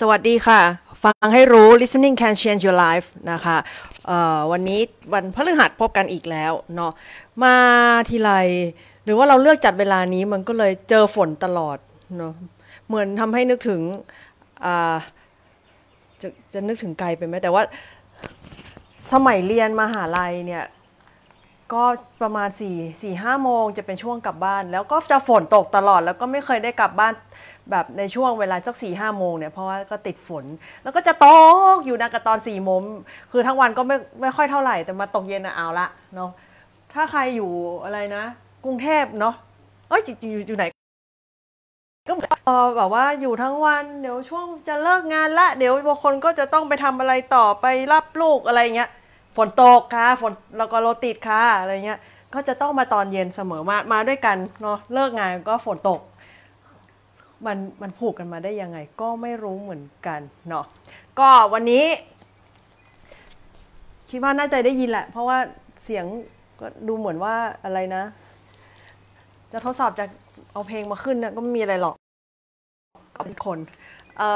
สวัสดีค่ะ ฟังให้รู้ listening can change your life นะคะวันนี้วันพฤหัสพบกันอีกแล้วเนาะมาทีไรหรือว่าเราเลือกจัดเวลานี้มันก็เลยเจอฝนตลอดเนาะเหมือนทำให้นึกถึงจะจะนึกถึงไกลไปไหมแต่ว่าสมัยเรียนมหาลัยเนี่ยก็ประมาณ4ี่สี่ห้าโมงจะเป็นช่วงกลับบ้าน แล้วก็จะฝนตกตลอดแล้วก็ไม่เคยได้กลับบ้าน แบบในช่วงเวลาสักสี่ห้าโมงเนี่ยเพราะว่าก็ติดฝน แล้วก็จะตกอยู่นะกับตอนสี่โมงคือทั้งวันก็ไม่ไม่ค่อยเท่าไหร่แต่มาตกเย็นอะเอาละเนาะถ้าใครอยู่อะไรนะ กรุงเทพเนาะเอ้ยจริงๆอยู่ไหนก็เออแบบว่าอยู่ทั้งวันเดี๋ยวช่วงจะเลิกงานละ เดี๋ยวบางคนก็จะต้องไปทำอะไรต่อไปรับลูกอะไรเงี้ยฝนตกค่ะฝนแล้วก็รถติดค่ะอะไรเงี้ยก็จะต้องมาตอนเย็นเสมอมามาด้วยกันเนาะเลิกงานก็ฝนตก มันมันผูกกันมาได้ยังไง ก็ไม่รู้เหมือนกันเนาะก็วันนี้ คิดว่าน่าจะได้ยินแหละ เพราะว่าเสียงก็ดูเหมือนว่าอะไรนะ จะทดสอบจะเอาเพลงมาขึ้นเนี่ยก็ไม่มีอะไรหรอกกับทุกคนเอ่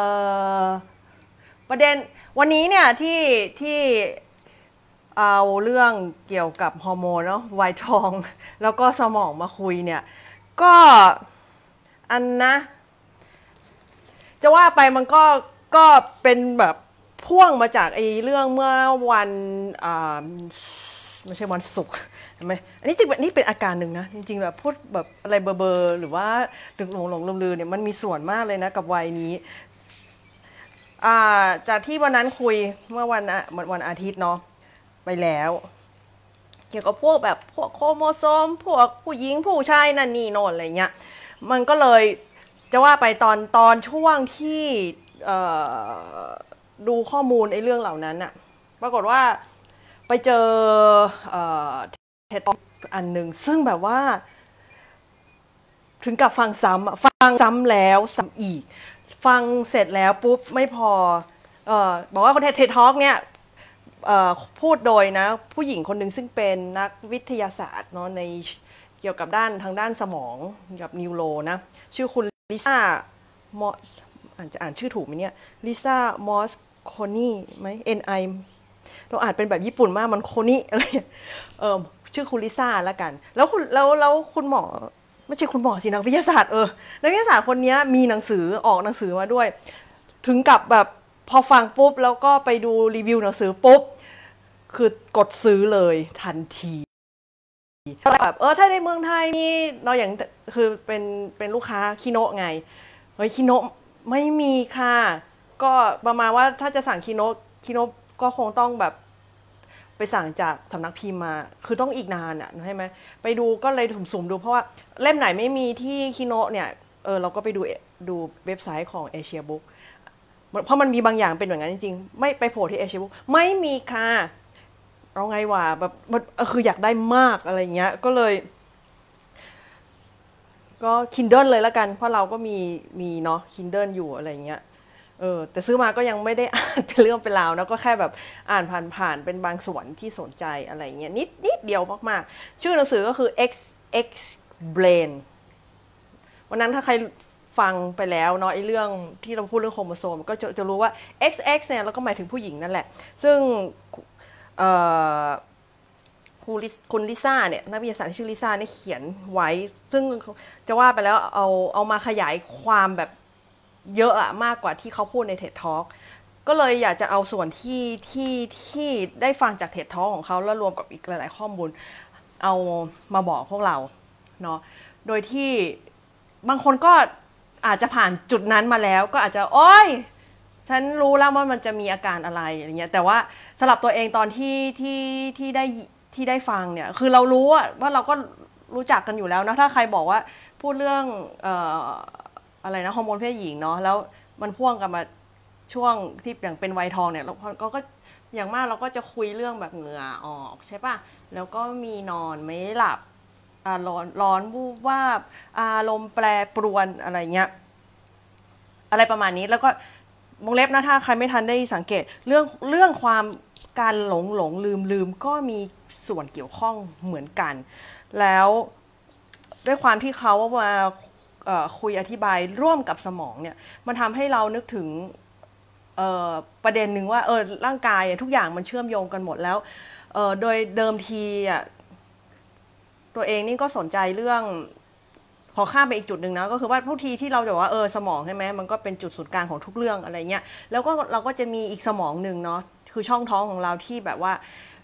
อประเด็นวันนี้เนี่ยที่ที่เอาเรื่องเกี่ยวกับฮอร์โมนเนาะวัยทอง แล้วก็สมองมาคุยเนี่ย ก็อันนะ จะว่าไปมันก็ก็เป็นแบบพ่วงมาจากไอ้เรื่องเมื่อวันไม่ใช่วันศุกร์เห็นไหมอันนี้จริงๆนี่เป็นอาการหนึ่งนะ จริงๆแบบพูดแบบอะไรเบอร์เบอร์หรือว่าหลงหลงหลงลืมลืมเนี่ยมันมีส่วนมากเลยนะกับวัยนี้จากที่วันนั้นคุยเมื่อวันวันอาทิตย์เนาะไปแล้ว เกี่ยวกับพวกแบบพวกโครโมโซม พวกผู้หญิงผู้ชายนั่นนี่โน่นอะไรเงี้ยมันก็เลย จะว่าไปตอนตอนช่วงที่ดูข้อมูลไอ้เรื่องเหล่านั้นอะปรากฏว่าไปเจอเอ่อเท็ดอันหนึ่งซึ่งแบบว่า ถึงกับฟังซ้ำฟังซ้ำแล้วซ้ำอีก ฟังเสร็จแล้วปุ๊บไม่พอออบอกว่าคนเท็ดทอกเนี่ยพูดโดยนะ ผู้หญิงคนหนึ่งซึ่งเป็นนักวิทยาศาสตร์เนาะในเกี่ยวกับด้านทางด้านสมองกับนิวโรนะ ชื่อคุณ ลิซ่ามออ่านจะอ่านชื่อถูกไหมเนี่ยลิซ่ามอสโคนี่ไหม N I เราอ่านเป็นแบบญี่ปุ่นมากมันโคนี่อะไรเออชื่อคุณลิซ่าละกัน แล้วคุณแล้วแล้วคุณหมอไม่ใช่คุณหมอสินักวิทยาศาสตร์เออนักวิทยาศาสตร์คนนี้มีหนังสือออกหนังสือมาด้วย ถึงกับแบบพอฟังปุ๊บ แล้วก็ไปดูรีวิวหนังสือปุ๊บ คือกดซื้อเลยทันที แบบเออถ้าในเมืองไทยมีเราอย่างคือเป็นเป็นลูกค้าคิโนะไงเฮ้ยคิโนะไม่มีค่ะ ก็ประมาณว่าถ้าจะสั่งคิโนะคิโนะก็คงต้องแบบไปสั่งจากสำนักพิมพ์มา คือต้องอีกนานอะใช่ไหมไปดูก็เลยสุ่มๆดูเพราะว่าเล่มไหนไม่มีที่คิโนะเนี่ยเออเราก็ไปดูดูเว็บไซต์ของเอเชียบุ๊กเพราะมันมีบางอย่างเป็นอย่างนั้นจริงๆ ไม่ไปโผล่ที่เอเชียบุ๊กไม่มีค่ะ เอาไงวะแบบมันคืออยากได้มากอะไรเงี้ย ก็เลย ก็ Kindle เลยแล้วกัน เพราะเราก็มีมีเนาะ Kindle อยู่อะไรเงี้ยเออแต่ซื้อมาก็ยังไม่ได้อ่านเป็นเรื่องเป็นราวนะก็แค่แบบอ่านผ่านๆเป็นบางส่วนที่สนใจอะไรเงี้ยนิดนิดเดียวมากๆ ชื่อหนังสือก็คือ X X Brain วันนั้นถ้าใครฟังไปแล้วเนาะไอ้เรื่องที่เราพูดเรื่องโครโมโซม ก็จะจะรู้ว่า XX เนี่ยเราก็หมายถึงผู้หญิงนั่นแหละ ซึ่ง คุณลิซ่าเนี่ยนักวิทยาศาสตร์ที่ชื่อลิซ่าเนี่ยเขียนไว้ ซึ่งจะว่าไปแล้วเอาเอามาขยายความแบบเยอะอะมากกว่าที่เขาพูดในเท็ดท็อ l k ก็เลยอยากจะเอาส่วนที่ที่ที่ได้ฟังจากเท็ดท็อ l k ของเขาแล้วรวมกับอีกหลาย ๆ ข้อมูล เอามาบอกพวกเราเนาะโดยที่บางคนก็อาจจะผ่านจุดนั้นมาแล้วก็อาจจะ โอ้ย ฉันรู้แล้วว่ามันจะมีอาการอะไรอะไรเงี้ยแต่ว่าสำหรับตัวเองตอนที่ที่ที่ได้ที่ได้ฟังเนี่ยคือเรารู้ว่าเราก็รู้จักกันอยู่แล้วนะถ้าใครบอกว่าพูดเรื่องเอ่ออะไรนะฮอร์โมนเพศหญิงเนาะแล้วมันพ่วงกับมาช่วงที่อย่างเป็นวัยทองเนี่ยเราก็ก็อย่างมากเราก็จะคุยเรื่องแบบเหงื่อออกใช่ปะแล้วก็มีนอนไม่หลับอ่าร้อนร้อนวูบวาบอารมณ์แปรปรวนอะไรเงี้ยอะไรประมาณนี้แล้วก็ วงเล็บนะถ้าใครไม่ทันได้สังเกตเรื่องเรื่องความการหลงหลงลืมลืมก็มีส่วนเกี่ยวข้องเหมือนกัน แล้วด้วยความที่เขามาคุยอธิบายร่วมกับสมองเนี่ยมันทำให้เรานึกถึงประเด็นหนึ่งว่าเออร่างกายทุกอย่างมันเชื่อมโยงกันหมดแล้วโดยเดิมทีอะตัวเองนี่ก็สนใจเรื่อง ขอข้ามไปอีกจุดหนึ่งนะก็คือว่าทุกทีที่เราจะบอกว่าเออสมองใช่ไหมมันก็เป็นจุดศูนย์กลางของทุกเรื่องอะไรเงี้ยแล้วก็เราก็จะมีอีกสมองหนึ่งเนาะคือช่องท้องของเราที่แบบว่า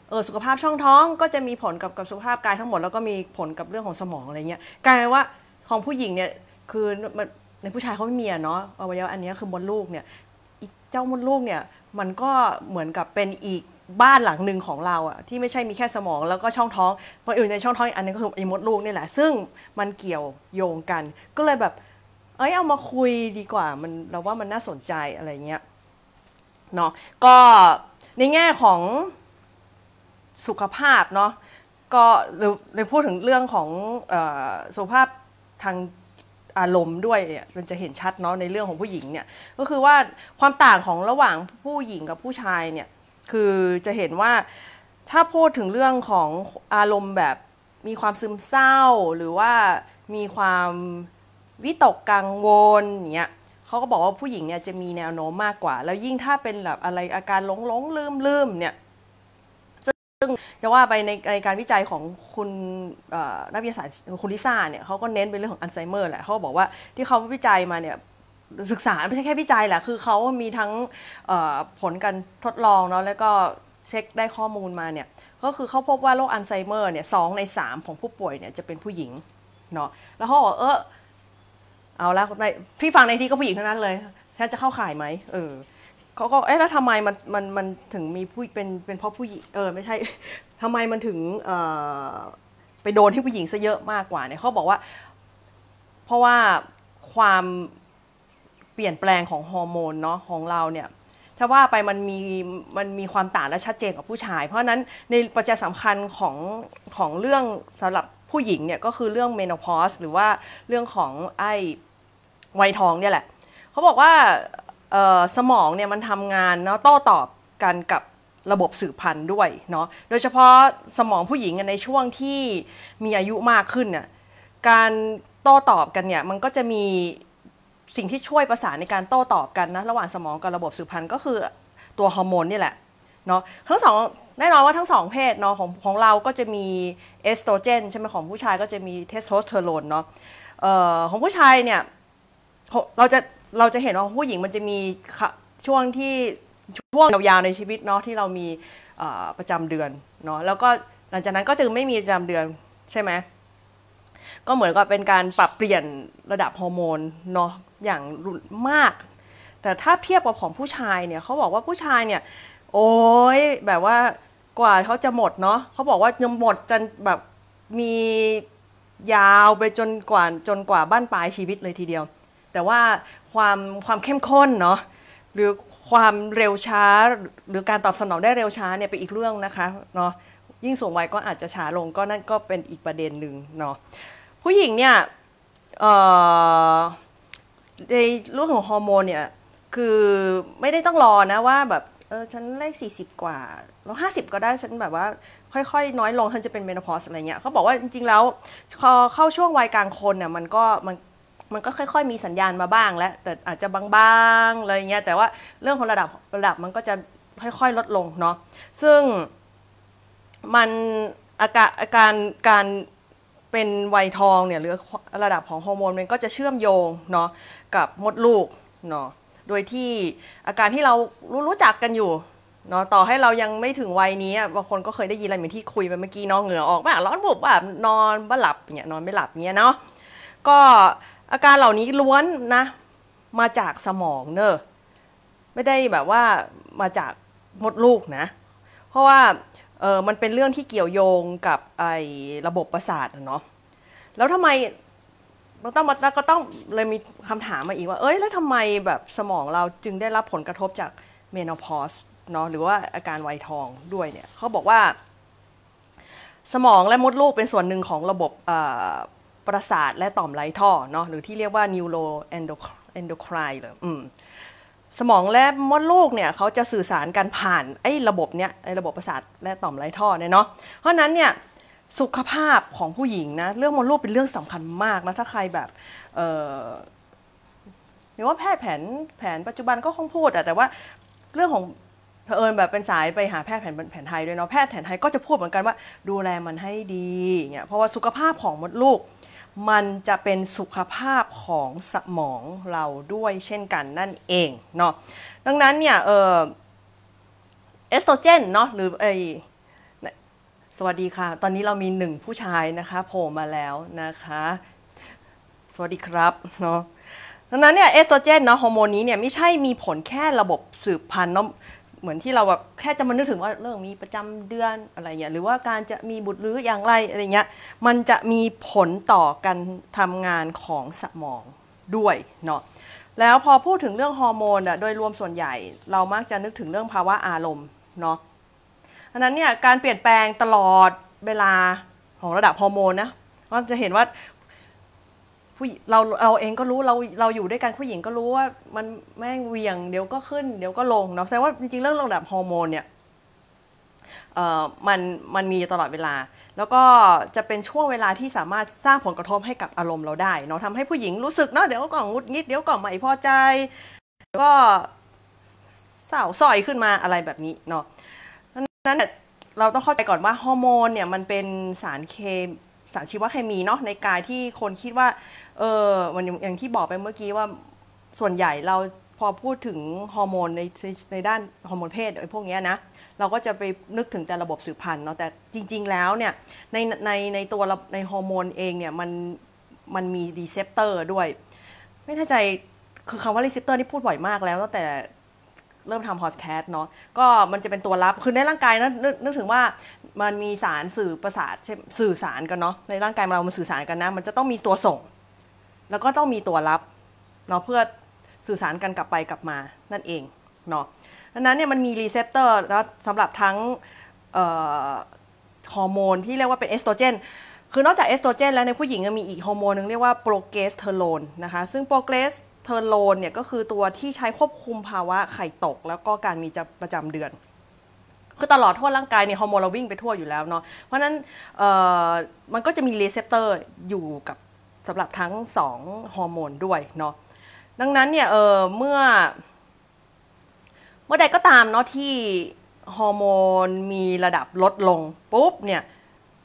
เออสุขภาพช่องท้องก็จะมีผลกับกับสุขภาพกายทั้งหมดแล้วก็มีผลกับเรื่องของสมองอะไรเงี้ยกลายเป็นว่าของผู้หญิงเนี่ยคือมันในผู้ชายเขาไม่มีเนาะอวัยวะอันนี้คือมดลูกเนี่ยเจ้ามดลูกเนี่ยมันก็เหมือนกับเป็นอีก บ้านหลังหนึ่งของเราอะที่ไม่ใช่มีแค่สมองแล้วก็ช่องท้องเพราะอื่ในช่องท้องอีกอันนึงก็คือไอ้มดลูกนี่แหละ ซึ่งมันเกี่ยวโยงกัน ก็เลยแบบ เอ้ยเอามาคุยดีกว่ามันเราว่ามันน่าสนใจอะไรเงี้ยเนาะก็ในแง่ของสุขภาพเนาะก็เราเราพูดถึงเรื่องของออสุขภาพทางอารมณ์ด้วยเนี่ยมันจะเห็นชัดเนาะในเรื่องของผู้หญิงเนี่ยก็คือว่าความต่างของระหว่างผู้หญิงกับผู้ชายเนี่ย คือจะเห็นว่าถ้าพูดถึงเรื่องของอารมณ์แบบมีความซึมเศร้า หรือว่ามีความวิตกกังวลเงี้ยเขาก็บอกว่าผู้หญิงเนี่ยจะมีแนวโน้มมากกว่า แล้วยิ่งถ้าเป็นแบบอะไรอาการหลงหลงลืมลืมเนี่ยซึ่งจะว่าไปในในการวิจัยของคุณนักวิทยาศาสตร์คุณลิซ่าเนี่ยเขาก็เน้นเป็นเรื่องของอัลไซเมอร์แหละเขาบอกว่าที่เขาวิจัยมาเนี่ย ศึกษาไม่ใช่แค่วิจัยแหละคือเขามีทั้งผลการทดลองเนาะแล้วก็เช็คได้ข้อมูลมาเนี่ยก็คือเขาพบว่าโรคอัลไซเมอร์เนี่ยสองในสามของผู้ป่วยเนี่ยจะเป็นผู้หญิงเนาะแล้วเขาบอกเออเอาละในที่ฟังในที่ก็ผู้หญิงเท่านั้นเลยฉันจะเข้าข่ายไหมเออเขาก็เอ๊ะแล้วทำไมมันมันมันถึงมีผู้เป็นเป็นเพราะผู้หญิงเออไม่ใช่ทำไมมันถึงเออไปโดนที่ผู้หญิงซะเยอะมากกว่าเนี่ยเขาบอกว่า เพราะว่าความ เปลี่ยนแปลงของฮอร์โมนเนาะของเราเนี่ยถ้าว่าไปมันมีมันมีความต่างและชัดเจนกับผู้ชาย เพราะนั้นในปัจจัยสำคัญของของเรื่องสำหรับผู้หญิงเนี่ยก็คือเรื่องเมโพอสหรือว่าเรื่องของไอ้วัยทองเนี่ยแหละเขาบอกว่าสมองเนี่ยมันทำงานเนาะโต้ตอบกันกับระบบสืบพันธุ์ด้วยเนาะโดยเฉพาะสมองผู้หญิงในช่วงที่มีอายุมากขึ้นเนี่ยการโต้ตอบกันเนี่ยมันก็จะมี สิ่งที่ช่วยประสานในการโต้ตอบกันนะระหว่างสมองกับระบบสืบพันธุ์ก็คือตัวฮอร์โมนนี่แหละเนาะทั้งสองแน่นอนว่าทั้งสองเพศเนาะของของเราก็จะมีเอสโตรเจนใช่ไหมของผู้ชายก็จะมีเทสโทสเตอโรนเนาะออของผู้ชายเนี่ยเราจะเราจะเห็นว่าผู้หญิงมันจะมีช่วงที่ช่วงยาวๆในชีวิตเนาะที่เรามีประจำเดือนเนาะแล้วก็หลังจากนั้นก็จะไม่มีประจำเดือนใช่ไหมก็เหมือนกับเป็นการปรับเปลี่ยนระดับฮอร์โมนเนาะ อย่างรุนมาก แต่ถ้าเทียบกับของผู้ชายเนี่ยเขาบอกว่าผู้ชายเนี่ย โอ้ยแบบว่ากว่าเขาจะหมดเนาะเขาบอกว่ายังหมดจนแบบมียาวไปจนกว่าจนกว่าบ้านปลายชีวิตเลยทีเดียว แต่ว่าความความเข้มข้นเนาะหรือความเร็วช้าหรือการตอบสนองได้เร็วช้าเนี่ยเป็นอีกเรื่องนะคะเนาะยิ่งสูงวัยก็อาจจะช้าลงก็นั่นก็เป็นอีกประเด็นหนึ่งเนาะผู้หญิงเนี่ยเอ่อ ในเรื่องของฮอร์โมนเนี่ยคือไม่ได้ต้องรอนะว่าแบบเออฉันเลข 40 กว่า แล้ว50 ก็ได้ฉันแบบว่า ค่อยๆ น้อยลงฉันจะเป็นเมนโพสอะไรเงี้ยเขาบอกว่าจริงๆแล้วพอเข้าช่วงวัยกลางคนเนี่ยมันก็มันมันก็ค่อยๆ มีสัญญาณมาบ้างแล้ว แต่อาจจะบางๆอะไรเงี้ยแต่ว่าเรื่องของระดับระดับมันก็จะค่อยๆ ลดลงเนาะซึ่งมันอาการอาการการ เป็นวัยทองเนี่ยหรือระดับของฮอร์โมนมันก็จะเชื่อมโยงเนาะกับมดลูกเนาะโดยที่อาการที่เรารู้รู้จักกันอยู่เนาะต่อให้เรายังไม่ถึงวัยนี้บางคนก็เคยได้ยินอะไรเหมือนที่คุยไปเมื่อกี้เนาะเหงื่อออกบ้างร้อนบุบบ้างนอนบ้าหลับเนี่ยนอนไม่หลับเงี้ยเนาะก็อาการเหล่านี้ล้วนนะ มาจากสมองเนอะไม่ได้แบบว่ามาจากมดลูกนะ เพราะว่า เออมันเป็นเรื่องที่เกี่ยวโยงกับไอ้ระบบประสาทอะเนาะแล้วทำไมมันต้องมาก็ต้องเลยมีคำถามมาอีกว่า เอ้ยแล้วทำไมแบบสมองเราจึงได้รับผลกระทบจากเมน o พอสเนาะหรือว่าอาการวัยทองด้วยเนี่ยเขาบอกว่า สมองและมดลูกเป็นส่วนหนึ่งของระบบประสาทและต่อมไรท่อเนาะหรือที่เรียกว่า neuro endocrine เลยอืม สมองและมดลูกเนี่ยเขาจะสื่อสารกันผ่านไอ้ระบบเนี้ยไอ้ระบบประสาทและต่อมไรท่อเนี่ยเนาะเพราะนั้นเนี่ยสุขภาพของผู้หญิงนะเรื่องมดลูกเป็นเรื่องสำคัญมากนะถ้าใครแบบเออหรือว่าแพทย์แผนแผนปัจจุบันก็คงพูดอะแต่ว่าเรื่องของเผอิญแบบเป็นสายไปหาแพทย์แผนแผนไทยด้วยเนาะแพทย์แผนไทยก็จะพูดเหมือนกันว่าดูแลมันให้ดีเงี้ยเพราะว่าสุขภาพของมดลูก มันจะเป็นสุขภาพของสมองเราด้วยเช่นกันนั่นเองเนาะดังนั้นเนี่ยเออเอสโตรเจนเนาะหรือไอสวัสดีค่ะ ตอนนี้เรามีหนึ่งผู้ชายนะคะโผล่มาแล้วนะคะ สวัสดีครับเนาะดังนั้นเนี่ยเอสโตรเจนเนาะฮอร์โมนนี้เนี่ยไม่ใช่มีผลแค่ระบบสืบพันธุ์เนาะ เหมือนที่เราแบบแค่จะมานึกถึงว่าเรื่องมีประจำเดือนอะไรเงี้ยหรือว่าการจะมีบุตรหรืออย่างไรอะไรเงี้ยมันจะมีผลต่อการทำงานของสมองด้วยเนาะแล้วพอพูดถึงเรื่องฮอร์โมนอะโดยรวมส่วนใหญ่เรามักจะนึกถึงเรื่องภาวะอารมณ์เนาะอันนั้นเนี่ยการเปลี่ยนแปลงตลอดเวลาของระดับฮอร์โมนนะก็จะเห็นว่า ผู้เราเราเองก็รู้เราเราอยู่ด้วยกันผู้หญิงก็รู้ว่ามันแม่งเวียงเดี๋ยวก็ขึ้นเดี๋ยวก็ลงเนาะแสดงว่าจริงๆเรื่องระดับฮอร์โมนเนี่ยเอ่อมันมันมีตลอดเวลา แล้วก็จะเป็นช่วงเวลาที่สามารถสร้างผลกระทบให้กับอารมณ์เราได้เนาะทำให้ผู้หญิงรู้สึกเนาะเดี๋ยวก็หงุดหงิดเดี๋ยวก็ไม่พอใจเดี๋ยวก็เศร้าสอยขึ้นมาอะไรแบบนี้เนาะนั้นเนี่ยเราต้องเข้าใจก่อนว่าฮอร์โมนเนี่ยมันเป็นสารเคมสารชีวเคมีเนาะในกายที่คนคิดว่า เออมันอย่างอย่างที่บอกไปเมื่อกี้ว่าส่วนใหญ่เราพอพูดถึงฮอร์โมนในในด้านฮอร์โมนเพศไอ้พวกนี้นะเราก็จะไปนึกถึงแต่ระบบสืบพันธุ์เนาะแต่จริง ๆ แล้วเนี่ยในในในตัวในฮอร์โมนเองเนี่ยมันมันมี receptor ด้วย ไม่แน่ใจคือคำว่า receptor นี่พูดบ่อยมากแล้วตั้งแต่เริ่มทำพอดแคสต์เนาะก็มันจะเป็นตัวรับ คือในร่างกายนะนึกนึกถึงว่ามันมีสารสื่อประสาทใช่สื่อสารกันเนาะในร่างกายเรามันสื่อสารกันนะ มันจะต้องมีตัวส่ง แล้วก็ต้องมีตัวรับเนาะเพื่อสื่อสารกันกลับไปกลับมานั่นเองเนาะดังนั้นเนี่ยมันมี receptor แล้วสำหรับทั้งฮอร์โมนที่เรียกว่าเป็นเอสโตรเจน คือนอกจากเอสโตรเจนแล้วในผู้หญิงยังมีอีกฮอร์โมนหนึ่งเรียกว่าโปรเกสเทอโรนนะคะ ซึ่งโปรเกสเทอโรนเนี่ยก็คือตัวที่ใช้ควบคุมภาวะไข่ตก แล้วก็การมีประจำเดือน คือตลอดทั่วร่างกายเนี่ยฮอร์โมนเราวิ่งไปทั่วอยู่แล้วเนาะ เพราะนั้นมันก็จะมี receptor อยู่กับ สำหรับทั้งสองฮอร์โมนด้วยเนาะดังนั้นเนี่ยเออเมื่อ เมื่อใดก็ตามเนาะที่ฮอร์โมนมีระดับลดลงปุ๊บเนี่ย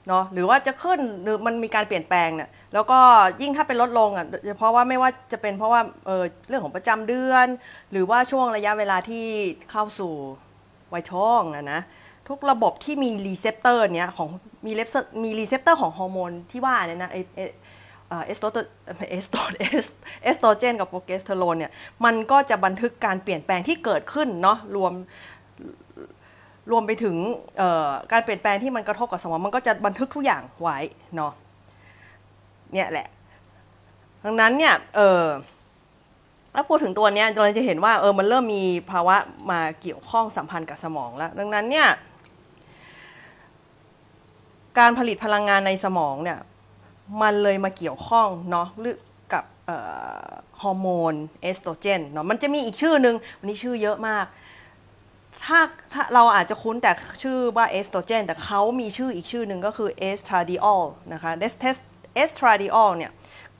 เนาะหรือว่าจะขึ้นหรือมันมีการเปลี่ยนแปลงเนี่ยแล้วก็ยิ่งถ้าเป็นลดลงอะเพราะว่าไม่ว่าจะเป็นเพราะว่าเออเรื่องของประจำเดือน หรือว่าช่วงระยะเวลาที่เข้าสู่วัยทองอะนะทุกระบบที่มี receptor เนี้ยของมีเลมี receptor ของฮอร์โมนที่ว่าเนี่ยนะไอ เอสโตรเอสโตรเอสเอสโตรเจนกับโปรเกสเทอโรนเนี่ยมันก็จะบันทึกการเปลี่ยนแปลงที่เกิดขึ้นเนาะรวมรวมไปถึงการเปลี่ยนแปลงที่มันกระทบกับสมองมันก็จะบันทึกทุกอย่างไว้เนาะเนี่ยแหละ ดังนั้นเนี่ยเออถ้าพูดถึงตัวเนี้ยเราจะเห็นว่าเออมันเริ่มมีภาวะมาเกี่ยวข้องสัมพันธ์กับสมองแล้ว ดังนั้นเนี่ยการผลิตพลังงานในสมองเนี่ย มันเลยมาเกี่ยวข้องเนาะหรือกับฮอร์โมนเอสโตรเจนเนาะมันจะมีอีกชื่อหนึ่งวันนี้ชื่อเยอะมาก ถ้าถ้าเราอาจจะคุ้นแต่ชื่อว่าเอสโตรเจนแต่เขามีชื่ออีกชื่อหนึ่งก็คือ estradiol นะคะเอสเทส estradiol เนี่ย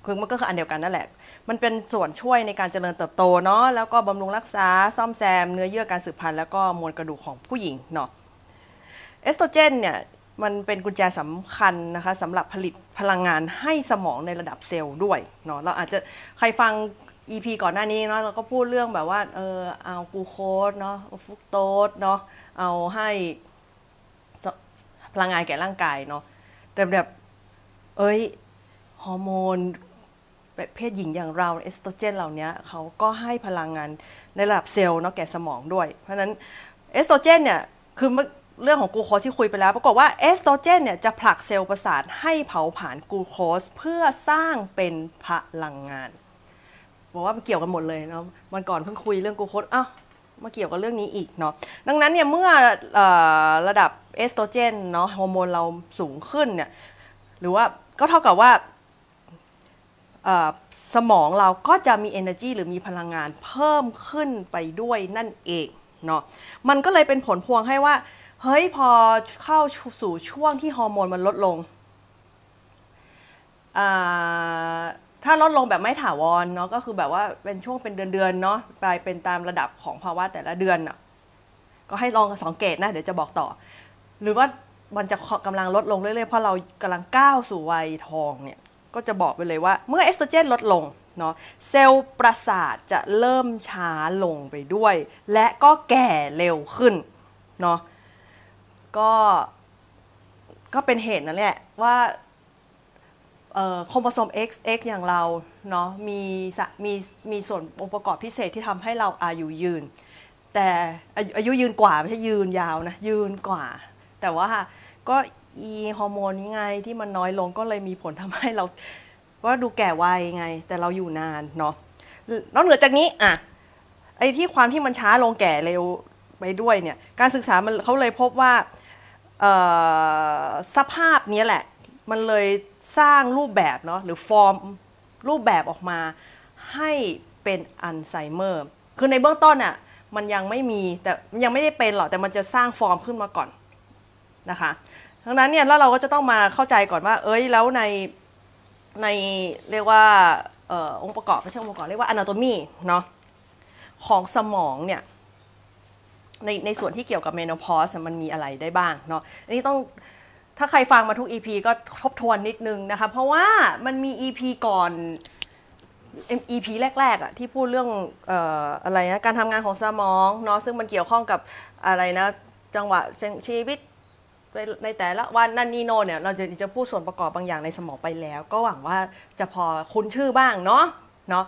คือมันก็คืออันเดียวกันนั่นแหละ มันเป็นส่วนช่วยในการเจริญเติบโตเนาะแล้วก็บำรุงรักษาซ่อมแซมเนื้อเยื่อการสืบพันธุ์แล้วก็มวลกระดูกของผู้หญิงเนาะเอสโตรเจนเนี่ย มันเป็นกุญแจสำคัญนะคะสำหรับผลิตพลังงานให้สมองในระดับเซลล์ด้วยเนาะเราอาจจะใครฟัง EP ก่อนหน้านี้เนาะเราก็พูดเรื่องแบบว่าเออเอากูโคสเนาะฟรุกโตสเนาะเอาให้พลังงานแก่ร่างกายเนาะแต่แบบเอ้ยฮอร์โมนเพศหญิงอย่างเราเอสโตรเจนเหล่านี้เขาก็ให้พลังงานในระดับเซลล์เนาะแก่สมองด้วย เพราะฉะนั้นเอสโตรเจนเนี่ยคือ เรื่องของกลูโคสที่คุยไปแล้วปรากฏว่าเอสโตรเจนเนี่ยจะผลักเซลล์ประสาทให้เผาผลาญกลูโคสเพื่อสร้างเป็นพลังงาน บอกว่ามันเกี่ยวกันหมดเลยเนาะมันก่อนเพิ่งคุยเรื่องกลูโคสอ้าวมาเกี่ยวกับเรื่องนี้อีกเนาะดังนั้นเนี่ยเมื่ออระดับเอสโตรเจนเนาะฮอร์โมนเราสูงขึ้นเนี่ยหรือว่าก็เท่ากับว่าสมองเราก็จะมี energy หรือมีพลังงานเพิ่มขึ้นไปด้วยนั่นเองเนาะมันก็เลยเป็นผลพวงให้ว่า เฮ้ยพอเข้าสู่ช่วงที่ฮอร์โมนมันลดลง ถ้าลดลงแบบไม่ถาวรเนาะก็คือแบบว่าเป็นช่วงเป็นเดือนๆเนาะไปเป็นตามระดับของภาวะแต่ละเดือนอะก็ให้ลองสังเกตนะ เดี๋ยวจะบอกต่อ หรือว่ามันจะกำลังลดลงเรื่อยๆเพราะเรากำลังก้าวสู่วัยทองเนี่ยก็จะบอกไปเลยว่าเมื่อเอสโตรเจนลดลงเนาะเซลล์ประสาทจะเริ่มช้าลงไปด้วย และก็แก่เร็วขึ้นเนาะ ก็ก็เป็นเหตุนั่นแหละว่าโครโมโซม XX อย่างเราเนาะมีมีมีส่วนองค์ประกอบพิเศษที่ทำให้เราอายุยืน แต่อายุอายุยืนกว่าไม่ใช่ยืนยาวนะ ยืนกว่า แต่ว่าก็อีฮอร์โมนนี้ไงที่มันน้อยลงก็เลยมีผลทำให้เราว่าดูแก่วัยไง แต่เราอยู่นานเนาะนอกเหนือจากนี้อะไอ้ที่ความที่มันช้าลงแก่เร็ว ไปด้วยเนี่ยการศึกษามันเขาเลยพบว่าสภาพนี้แหละ มันเลยสร้างรูปแบบเนาะหรือฟอร์มรูปแบบออกมาให้เป็นอัลไซเมอร์คือในเบื้องต้นอะมันยังไม่มีแต่ยังไม่ได้เป็นหรอกแต่มันจะสร้างฟอร์มขึ้นมาก่อนนะคะดังนั้นเนี่ยแล้วเราก็จะต้องมาเข้าใจก่อนว่า เอ้ยแล้วในในเรียกว่าออองค์ประกอบไม่ใช่องค์ประกอบเรียกว่า anatomy เนาะของสมองเนี่ย ในในส่วนที่เกี่ยวกับเมนโพสมันมีอะไรได้บ้างเนาะอันนี้ต้องถ้าใครฟังมาทุก EP ก็ทบทวนนิดนึงนะคะ เพราะว่ามันมี EP ก่อน EP แรกๆอะที่พูดเรื่องอออะไรนะการทำงานของสมองเนาะซึ่งมันเกี่ยวข้องกับอะไรนะ จังหวะชีวิตในแต่ละวันนั่นนี่โนเนี่ยเราจะจะพูดส่วนประกอบบางอย่างในสมองไปแล้ว ก็หวังว่าจะพอคุ้นชื่อบ้างเนาะเนาะ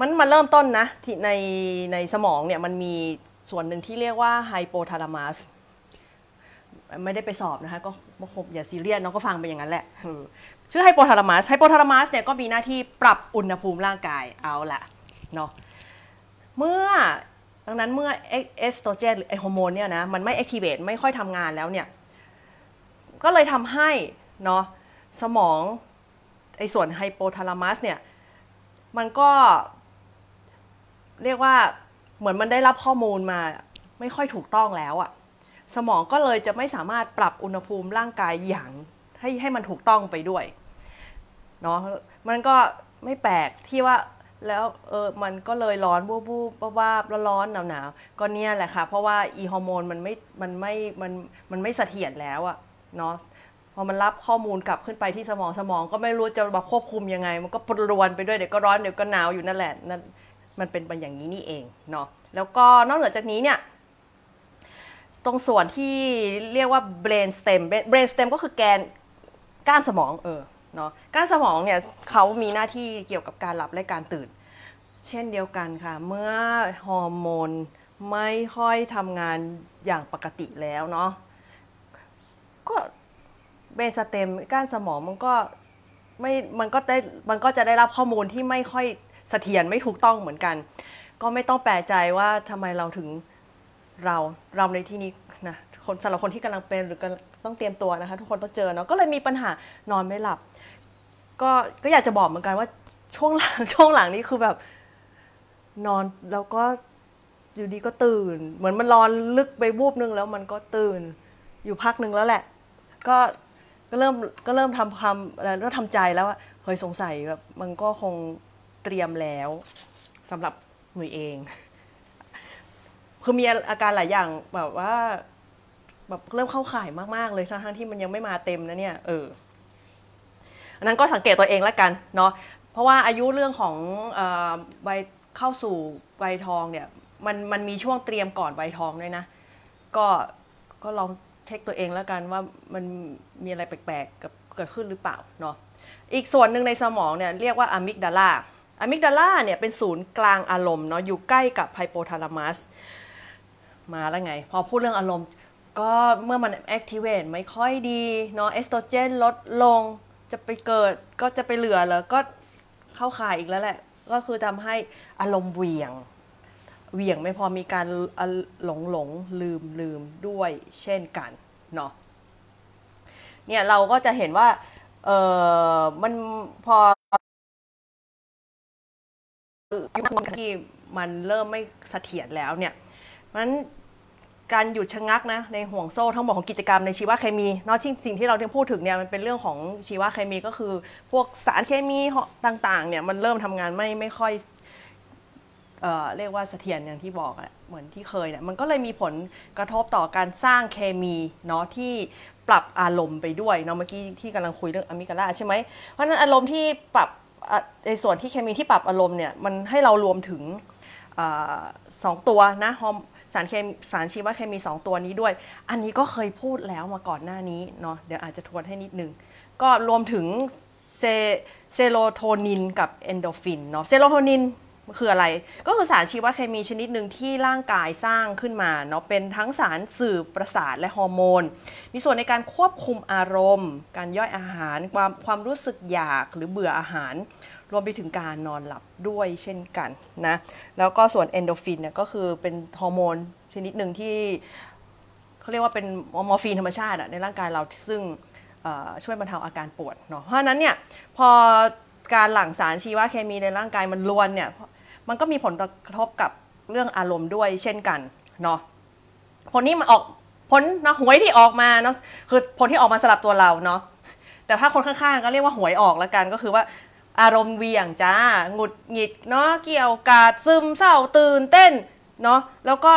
มันมาเริ่มต้นนะที่ในในสมองเนี่ยมันมีส่วนหนึ่งที่เรียกว่าไฮโปทาลามัสไม่ได้ไปสอบนะคะก็คงอย่าซีเรียสน้องก็ฟังไปอย่างนั้นแหละชื่อไฮโปทาลามัสไฮโปทาลามัสเนี่ยก็มีหน้าที่ปรับอุณหภูมิร่างกายเอาละเนาะเมื่อดังนั้นเมื่อเอสโตรเจนหรือไอฮอร์โมนเนี่ยนะมันไม่ activate ไม่ค่อยทำงานแล้วเนี่ยก็เลยทำให้เนาะสมองไอส่วนไฮโปทาลามัสเนี่ยมันก็ เรียกว่าเหมือนมันได้รับข้อมูลมาไม่ค่อยถูกต้องแล้วอะสมองก็เลยจะไม่สามารถปรับอุณหภูมิร่างกายอย่างให้ให้มันถูกต้องไปด้วยเนาะมันก็ไม่แปลกที่ว่าแล้วเออมันก็เลยร้อนวูบวูบว่าบแล้วร้อนหนาวหนาวก็เนี่ยแหละค่ะ เพราะว่าอีฮอร์โมนมันไม่มันไม่มันมันไม่เสถียรแล้วอะเนาะพอมันรับข้อมูลกลับขึ้นไปที่สมองสมอง ก็ไม่รู้จะมาควบคุมยังไง มันก็ปรวนไปด้วยเดี๋ยวก็ร้อนเดี๋ยวก็หนาวอยู่นั่นแหละนั่น มันเป็นไปอย่างนี้นี่เองเนาะแล้วก็นอกเหนือจากนี้เนี่ยตรงส่วนที่เรียกว่า brain stem brain stem ก็คือแกนก้านสมองเออเนาะก้านสมองเนี่ยเขามีหน้าที่เกี่ยวกับการหลับและการตื่น เช่นเดียวกันค่ะ เมื่อฮอร์โมนไม่ค่อยทำงานอย่างปกติแล้วเนาะก็เบสเต็มก้านสมองมันก็ไม่มันก็ได้มันก็จะได้รับข้อมูลที่ไม่ค่อย เสถียรไม่ถูกต้องเหมือนกัน ก็ไม่ต้องแปลใจว่าทำไมเราถึงเราเราในที่นี้นะคนสำหรับคนที่กำลังเป็นหรือต้องเตรียมตัวนะคะ ทุกคนต้องเจอเนาะก็เลยมีปัญหานอนไม่หลับ ก็ก็อยากจะบอกเหมือนกันว่าช่วงหลังช่วงหลังนี้คือแบบนอนแล้วก็อยู่ดีก็ตื่น เหมือนมันรอนลึกไปวูบนึงแล้วมันก็ตื่นอยู่พักหนึ่งแล้วแหละ ก็ก็เริ่มก็เริ่มทำทำอะไรก็ทำใจแล้วว่าเฮ้ยสงสัยแบบมันก็คง เตรียมแล้วสำหรับหนุ่ยเอง คือมีอาการหลายอย่างแบบว่าแบบเริ่มเข้าข่ายมากๆ เลยทั้งที่มันยังไม่มาเต็มนะเนี่ยเอออันนั้นก็สังเกตตัวเองแล้วกันเนาะเพราะว่าอายุเรื่องของใบเข้าสู่ใบทองเนี่ยมันมันมีช่วงเตรียมก่อนใบทองด้วยนะ ก็ก็ลองเทคตัวเองแล้วกันว่ามันมีอะไรแปลกๆกับเกิดขึ้นหรือเปล่าเนาะอีกส่วนหนึ่งในสมองเนี่ยเรียกว่าอะมิกดาลา อะมิกดาลาเนี่ยเป็นศูนย์กลางอารมณ์เนาะอยู่ใกล้กับไฮโปทาลามัสมาแล้วไง พอพูดเรื่องอารมณ์ก็เมื่อมันแอคทีเวตไม่ค่อยดีเนาะเอสโตรเจนลดลงจะไปเกิดก็จะไปเหลือแล้วก็เข้าข่ายอีกแล้วแหละ ก็คือทำให้อารมณ์เหวี่ยงเหวี่ยงไม่พอมีการหลงหลงลืมลืมด้วยเช่นกันเนาะเนี่ยเราก็จะเห็นว่าเออมันพอ ที่มันเริ่มไม่เสถียรแล้วเนี่ยราะฉะนั้นการหยุดชะงักนะในห่วงโซ่ทั้งหมดของกิจกรรมในชีวเคมีนอกที่สิ่งที่เราที่พูดถึงเนี่ยมันเป็นเรื่องของชีวเคมีก็คือ พวกสารเคมีต่างๆเนี่ยมันเริ่มทำงานไม่ไม่ค่อยเอ่อเรียกว่าเสถียรอย่างที่บอกอะเหมือนที่เคยเนี่ยมันก็เลยมีผลกระทบต่อการสร้างเคมีเนาะที่ปรับอารมณ์ไปด้วยเนาะเมื่อกี้ที่กำลังคุยเรื่องอะมิกาลาใช่ไหมเพราะฉะนั้นอารมณ์ที่ปรับ ในส่วนที่เคมีที่ปรับอารมณ์เนี่ยมันให้เรารวมถึงอสองตัวนะฮอร์สารเคมีสารชีวเคมีสองตัวนี้ด้วย อันนี้ก็เคยพูดแล้วมาก่อนหน้านี้เนาะเดี๋ยวอาจจะทวนให้นิดนึง ก็รวมถึงเซโรโทนินกับเอ็นดอร์ฟินเนาะเซโรโทนิน คืออะไร ก็คือสารชีวเคมีชนิดหนึ่งที่ร่างกายสร้างขึ้นมาเนาะเป็นทั้งสารสื่อประสาทและฮอร์โมน มีส่วนในการควบคุมอารมณ์ การย่อยอาหาร ความความรู้สึกอยากหรือเบื่ออาหาร รวมไปถึงการนอนหลับด้วยเช่นกันนะ แล้วก็ส่วนเอนโดฟินเนี่ยก็คือเป็นฮอร์โมนชนิดหนึ่งที่เขาเรียกว่าเป็นมอร์ฟีนธรรมชาติในร่างกายเราซึ่งช่วยบรรเทาอาการปวดเนาะเพราะนั้นเนี่ยพอการหลั่งสารชีวเคมีในร่างกายมันรวนเนี่ย มันก็มีผลกระทบกับเรื่องอารมณ์ด้วยเช่นกันเนาะผลนี้มันออกผลนะหวยที่ออกมาเนาะคือผลที่ออกมาสลับตัวเราเนาะแต่ถ้าคนข้างๆก็เรียกว่าหวยออกแล้วกันก็คือว่าอารมณ์เวียงจ้าหงุดหงิดเนาะเกี่ยวกาดซึมเศร้าตื่นเต้นเนาะแล้วก็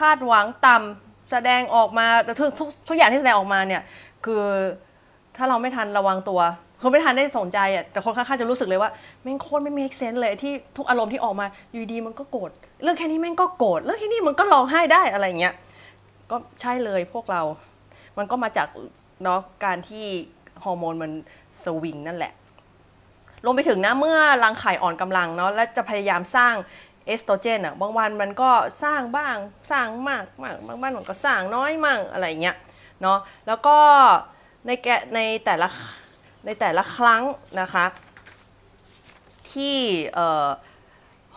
คาดหวังต่ำแสดงออกมาแต่ทุกทุกทุกอย่างที่แสดงออกมาเนี่ยคือถ้าเราไม่ทันระวังตัว คือไม่ทันได้สนใจอะแต่คนข้างๆจะรู้สึกเลยว่าแม่งโคตรไม่ make sense เลยที่ทุกอารมณ์ที่ออกมาอยู่ดีมันก็โกรธเรื่องแค่นี้แม่งก็โกรธเรื่องแค่นี้มันก็ร้องไห้ได้อะไรเงี้ยก็ใช่เลยพวกเรา มันก็มาจากเนาะการที่ฮอร์โมนมันสวิงนั่นแหละรวมไปถึงนะเมื่อรังไข่อ่อนกำลังเนาะและจะพยายามสร้างเอสโตรเจนอะบางวันมันก็สร้างบ้างสร้างมากมากบางวันมันก็สร้างน้อยมั่งอะไรเงี้ยเนาะแล้วก็ในแกะในแต่ละ ในแต่ละครั้งนะคะที่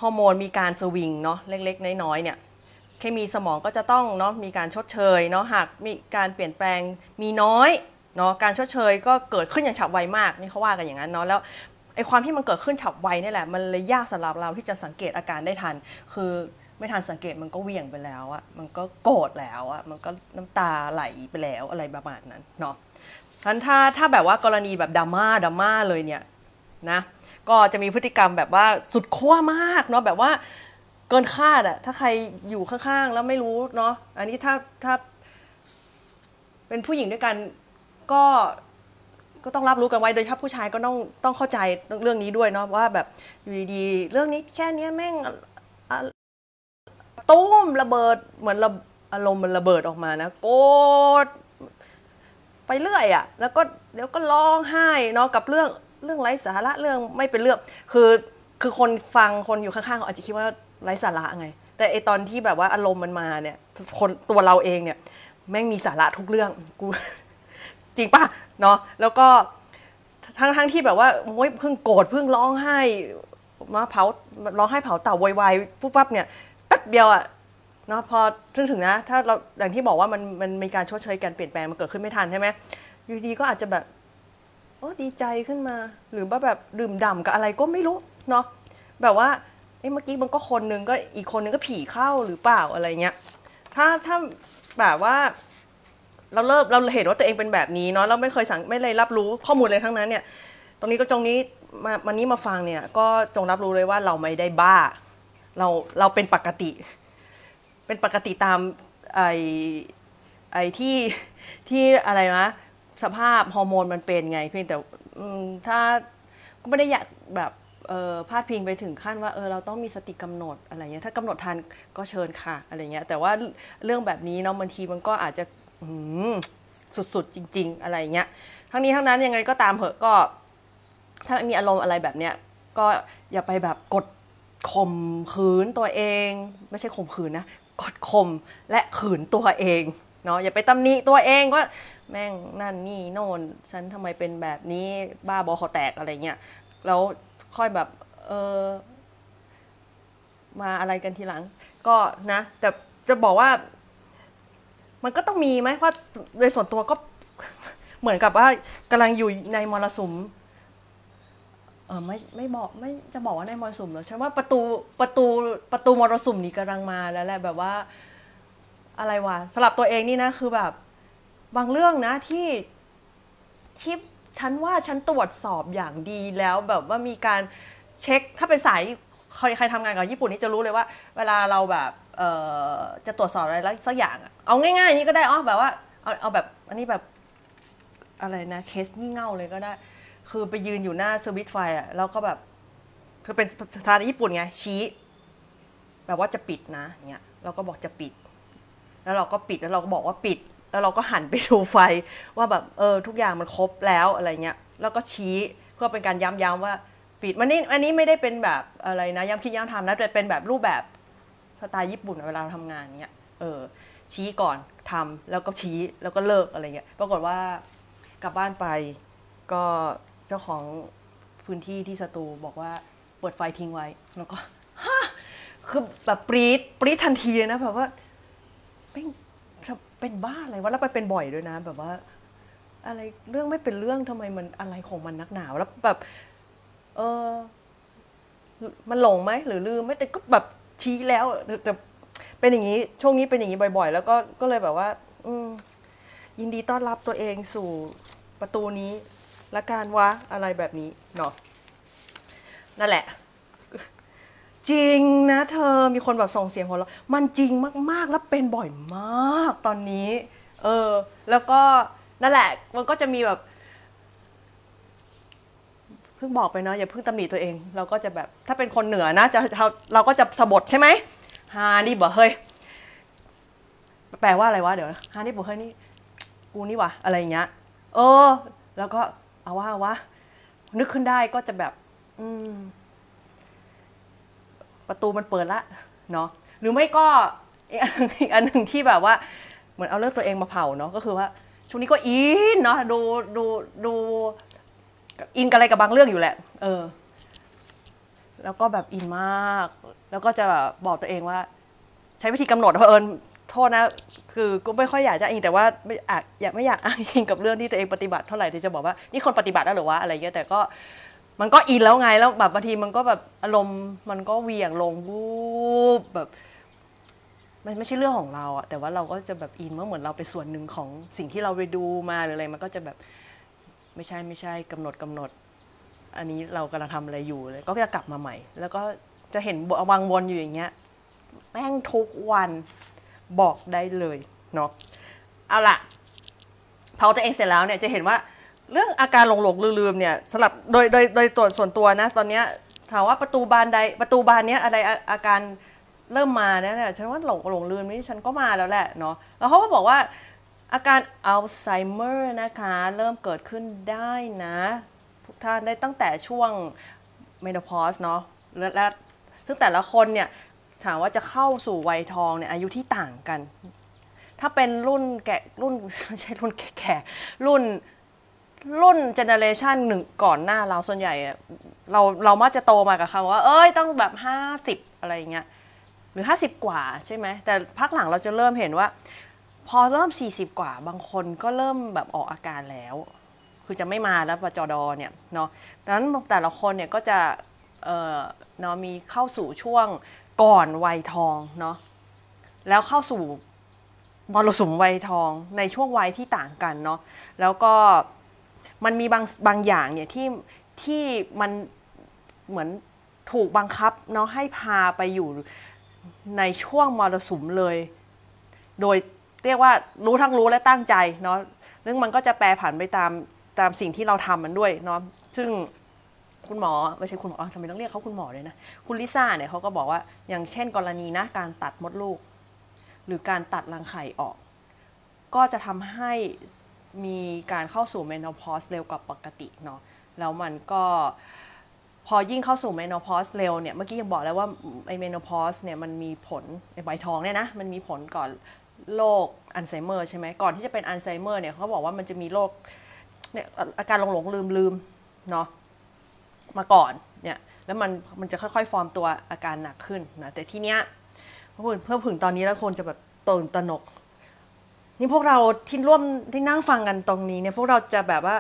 ฮอร์โมนมีการสวิงเนาะเล็กๆ น้อยๆเนี่ยเคมีสมองก็จะต้องเนาะมีการชดเชยเนาะหากมีการเปลี่ยนแปลงมีน้อยเนาะการชดเชยก็เกิดขึ้นอย่างฉับไวมากนี่เขาว่ากันอย่างนั้นเนาะแล้วไอความที่มันเกิดขึ้นฉับไวนี่แหละมันเลยยากสำหรับเราที่จะสังเกตอาการได้ทัน คือไม่ทันสังเกตมันก็เวี่ยงไปแล้วอะมันก็โกรธแล้วอะมันก็น้ำตาไหลไปแล้วอะไรประมาณนั้นเนาะ ทันถ้าถ้าแบบว่ากรณีแบบดราม่าดราม่าเลยเนี่ยนะก็จะมีพฤติกรรมแบบว่าสุดขั้วมากเนาะแบบว่าเกินคาดอะถ้าใครอยู่ข้างๆ แล้วไม่รู้เนาะอันนี้ถ้าถ้า เป็นผู้หญิงด้วยกันก็ก็ต้องรับรู้กันไว้โดยเฉพาะผู้ชายก็ต้องต้องเข้าใจเรื่องนี้ด้วยเนาะว่าแบบอยู่ดีๆเรื่องนี้แค่เนี้ยแม่งตุ้มระเบิดเหมือนระอารมณ์มันระเบิดออกมานะ โกรธ ไปเรื่อยอะ่ะแล้วก็เดี๋ยวก็ร้องไห้เนาะกับเรื่องเรื่องไร้สาระเรื่องไม่เป็นเรื่อง คือคือคนฟังคนอยู่ข้างๆเขาอาจจะคิดว่าไร้สาระไง แต่ไอตอนที่แบบว่าอารมณ์มันมาเนี่ยคนตัวเราเองเนี่ยแม่งมีสาระทุกเรื่องกูจริงป่ะเนาะแล้วก็ทั้งทั้งที่แบบว่าโอ้ยเพิ่งโกรธเพิ่งร้องไห้มาเผาร้องไห้เผาเต่าวายๆปุ๊บปั๊บเนี่ยแป๊บเดียวอะ เนาะพอถึงถึงนะ ถ้าเราอย่างที่บอกว่ามันมันมีการชดเชยการเปลี่ยนแปลงมันเกิดขึ้นไม่ทันใช่ไหมอยู่ดีก็อาจจะแบบโอ้ดีใจขึ้นมา หรือว่าแบบดื่มด่ำกับอะไรก็ไม่รู้เนาะแบบว่าเอ้เมื่อกี้มันก็คนนึงก็อีกคนนึงก็ผีเข้าหรือเปล่าอะไรเงี้ยถ้าถ้าแบบว่า เราเริ่มเราเห็นว่าตัวเองเป็นแบบนี้เนาะเราไม่เคยสังไม่เลยรับรู้ข้อมูลเลยทั้งนั้นเนี่ย ตรงนี้ก็จงนี้มามันนี้มาฟังเนี่ย ก็จงรับรู้เลยว่าเราไม่ได้บ้า เราเราเป็นปกติ เป็นปกติตามไอไอที่ที่อะไรนะสภาพฮอร์โมนมันเป็นไงเพียงแต่ถ้าก็ไม่ได้อยากแบบเออพาดพิงไปถึงขั้นว่าเออเราต้องมีสติกำหนดอะไรเงี้ยถ้ากำหนดทันก็เชิญค่ะอะไรเงี้ยแต่ว่าเรื่องแบบนี้เนาะบางทีมันก็อาจจะสุดๆจริง ๆ อะไรเงี้ยทั้งนี้ทั้งนั้นยังไงก็ตามเหอะก็ ถ้ามีอารมณ์อะไรแบบเนี้ยก็อย่าไปแบบกดข่มขืนตัวเอง ไม่ใช่ข่มขืนนะ กดข่มและขืนตัวเองเนาะอย่าไปตำหนิตัวเองว่าแม่งนั่นนี่โน่นฉันทำไมเป็นแบบนี้บ้าบอคอแตกอะไรเงี้ยแล้วค่อยแบบเออมาอะไรกันทีหลัง ก็นะ แต่จะบอกว่า มันก็ต้องมีไหมเพราะโดยส่วนตัวก็เหมือนกับว่ากำลังอยู่ในมรสุม เออไม่ไม่บอกไม่จะบอกว่าในมรสุมหรอกฉันว่าประตูประตูประตูมรสุมนี้กำลังมาแล้วแหละแบบว่า อะไรวะสำหรับตัวเองนี่นะคือแบบ บางเรื่องนะที่ที่ฉันว่าฉันตรวจสอบอย่างดีแล้วแบบว่ามีการเช็คถ้าเป็นสายใครใครทำงานกับญี่ปุ่นนี่จะรู้เลยว่า เวลาเราแบบเออจะตรวจสอบอะไรสักอย่างเอาง่ายง่างนี้ก็ได้อ๋อแบบว่าเอาเอาแบบอันนี้แบบอะไรนะเคสงี่เง่าเลยก็ได้ คือไปยืนอยู่หน้าสวิตช์ไฟอะแล้วก็แบบคือเป็นสถานญี่ปุ่นไงชี้ แบบว่าจะปิดนะเงี้ยเราก็บอกจะปิด แล้วเราก็ปิดแล้วเราก็บอกว่าปิด แล้วเราก็หันไปดูไฟว่าแบบเออทุกอย่างมันครบแล้วอะไรเงี้ยแล้วก็ชี้เพื่อเป็นการย้ำๆว่าปิดมันนี่อันนี้ไม่ได้เป็นแบบอะไรนะย้ำคิดย้ำทำนะแต่เป็นแบบรูปแบบสไตล์ญี่ปุ่นเวลาเราทำงานเงี้ยเออชี้ก่อนทำแล้วก็ชี้แล้วก็เลิกอะไรเงี้ยปรากฏว่ากลับบ้านไปก็ เจ้าของพื้นที่ที่สตูบอกว่าเปิดไฟทิ้งไว้ แล้วก็ฮะคือแบบปรี๊ดปรี๊ดทันทีเลยนะแบบว่าเป็นเป็นบ้าอะไรวะแล้วไปเป็นบ่อยด้วยนะ แบบว่า อะไรเรื่องไม่เป็นเรื่องทำไมมันอะไรของมันนักหนาวแล้วแบบ เออมันหลงไหมหรือลืมไหมแต่ก็แบบชี้แล้วแต่เป็นอย่างนี้ช่วงนี้เป็นอย่างนี้บ่อย ๆ แล้วก็ก็เลยแบบว่า อืยินดีต้อนรับตัวเองสู่ประตูนี้ ละการวะอะไรแบบนี้เนาะนั่นแหละ จริงนะเธอมีคนแบบส่งเสียงหัวเราะมันจริงมากๆแล้วเป็นบ่อยมากตอนนี้ เออ แล้วก็นั่นแหละ มันก็จะมีแบบเพิ่งบอกไปเนาะอย่าเพิ่งตำหนิตัวเอง เราก็จะแบบถ้าเป็นคนเหนือนะจะเราเราก็จะสะบดใช่ไหมฮานี่บอกเฮ้ยแปลว่าอะไรวะเดี๋ยวฮานี่บอกเฮ้ยนี่กูนี่วะอะไรอย่างเงี้ยเออ แล้วก็ เอาว่าเอาวะนึกขึ้นได้ก็จะแบบอืมประตูมันเปิดละเนาะหรือไม่ก็อีกอันหนึ่งที่แบบว่า เหมือนเอาเรื่องตัวเองมาเผาเนาะก็คือว่าช่วงนี้ก็อินเนาะดูดูดูอินกับอะไรกับบางเรื่องอยู่แหละ เออ แล้วก็แบบอินมาก แล้วก็จะแบบบอกตัวเองว่า ใช้วิธีกำหนดเพราะเอิญ โทษนะ คือก็ไม่ค่อยอยากจะอิงแต่ว่าไม่อยากอยากไม่อยากอ้างอิงกับเรื่องที่ตัวเองปฏิบัติเท่าไหร่ที่จะบอกว่านี่คนปฏิบัติแล้วหรือวะอะไรเงี้ยแต่ก็มันก็อินแล้วไงแล้วแบบบางทีมันก็แบบอารมณ์มันก็เวียงลงวูบแบบมันไม่ใช่เรื่องของเราอะแต่ว่าเราก็จะแบบอินเมื่อเหมือนเราเป็นส่วนหนึ่งของสิ่งที่เราไปดูมาหรืออะไรมันก็จะแบบไม่ใช่ไม่ใช่กำหนดกำหนด อันนี้เรากำลังทำอะไรอยู่เลยก็จะกลับมาใหม่ แล้วก็จะเห็นวังวนอยู่อย่างเงี้ยแม่งทุกวัน บอกได้เลยเนาะเอาล่ะเผาตัวเองเสร็จแล้วเนี่ยจะเห็นว่าเรื่องอาการหลงหลงลืมๆเนี่ยสำหรับโดยโดยโดยตัวส่วนตัวนะ ตอนเนี้ยถามว่าประตูบานใดประตูบานเนี้ยอะไรอาการเริ่มมาเนี่ยฉันว่าหลงหลงลืมนี่ฉันก็มาแล้วแหละเนาะแล้วเขาก็บอกว่าอาการอัลไซเมอร์นะคะ เริ่มเกิดขึ้นได้นะ ทุกท่านได้ตั้งแต่ช่วงเมนพอสเนาะและและซึ่งแต่ละคนเนี่ย ถามว่าจะเข้าสู่วัยทองเนี่ยอายุที่ต่างกัน ถ้าเป็นรุ่นแก่รุ่นไม่ใช่รุ่นแก่รุ่นรุ่นเจเนเรชันหนึ่งก่อนหน้าเราส่วนใหญ่เราเรามักจะโตมากับคำว่า เอ้ยต้องแบบห้าสิบอะไรเงี้ยหรือห้าสิบกว่าใช่ไหมแต่พักหลังเราจะเริ่มเห็นว่า พอเริ่ม 40 กว่า บางคนก็เริ่มแบบออกอาการแล้ว คือจะไม่มาแล้วปจดอเนี่ยเนาะดังนั้นแต่ละคนเนี่ยก็จะเออเนาะมีเข้าสู่ช่วง ก่อนวัยทองเนาะแล้วเข้าสู่มรสุมวัยทองในช่วงวัยที่ต่างกันเนาะแล้วก็มันมีบางบางอย่างเนี่ยที่ที่มันเหมือนถูกบังคับเนาะให้พาไปอยู่ในช่วงมรสุมเลย โดยเรียกว่ารู้ทั้งรู้และตั้งใจเนาะเรื่องมันก็จะแปรผันไปตามตามสิ่งที่เราทำมันด้วยเนาะซึ่ง คุณหมอไม่ใช่คุณหมออ้าวทำไมต้องเรียกเขาคุณหมอเลยนะ คุณลิซ่าเนี่ยเขาก็บอกว่าอย่างเช่นกรณีนะการตัดมดลูก หรือการตัดรังไข่ออก ก็จะทำให้มีการเข้าสู่เมน o p พอสเร็วกว่าปกติเนาะแล้วมันก็พอยิ่งเข้าสู่เมน o p พอสเร็วเนี่ยเมื่อกี้ยังบอกแล้วว่าไอเมน o p พอสเนี่ยมันมีผลไอใบทองเนี่ยนะมันมีผลก่อนโรคอัลไซเมอร์ใช่ไหมก่อนที่จะเป็นอัลไซเมอร์เนี่ยเขาบอกว่ามันจะมีโรคเนี่ยอาการหลงหลงลืมลืมเนาะ มาก่อนเนี่ยแล้วมันมันจะค่อยๆ ฟอร์มตัวอาการหนักขึ้นนะแต่ทีเนี้ยเพิ่มเพิ่มถึงตอนนี้แล้วคนจะแบบตื่นตระหนก นี่พวกเราที่ร่วมที่นั่งฟังกันตรงนี้เนี่ยพวกเราจะแบบว่า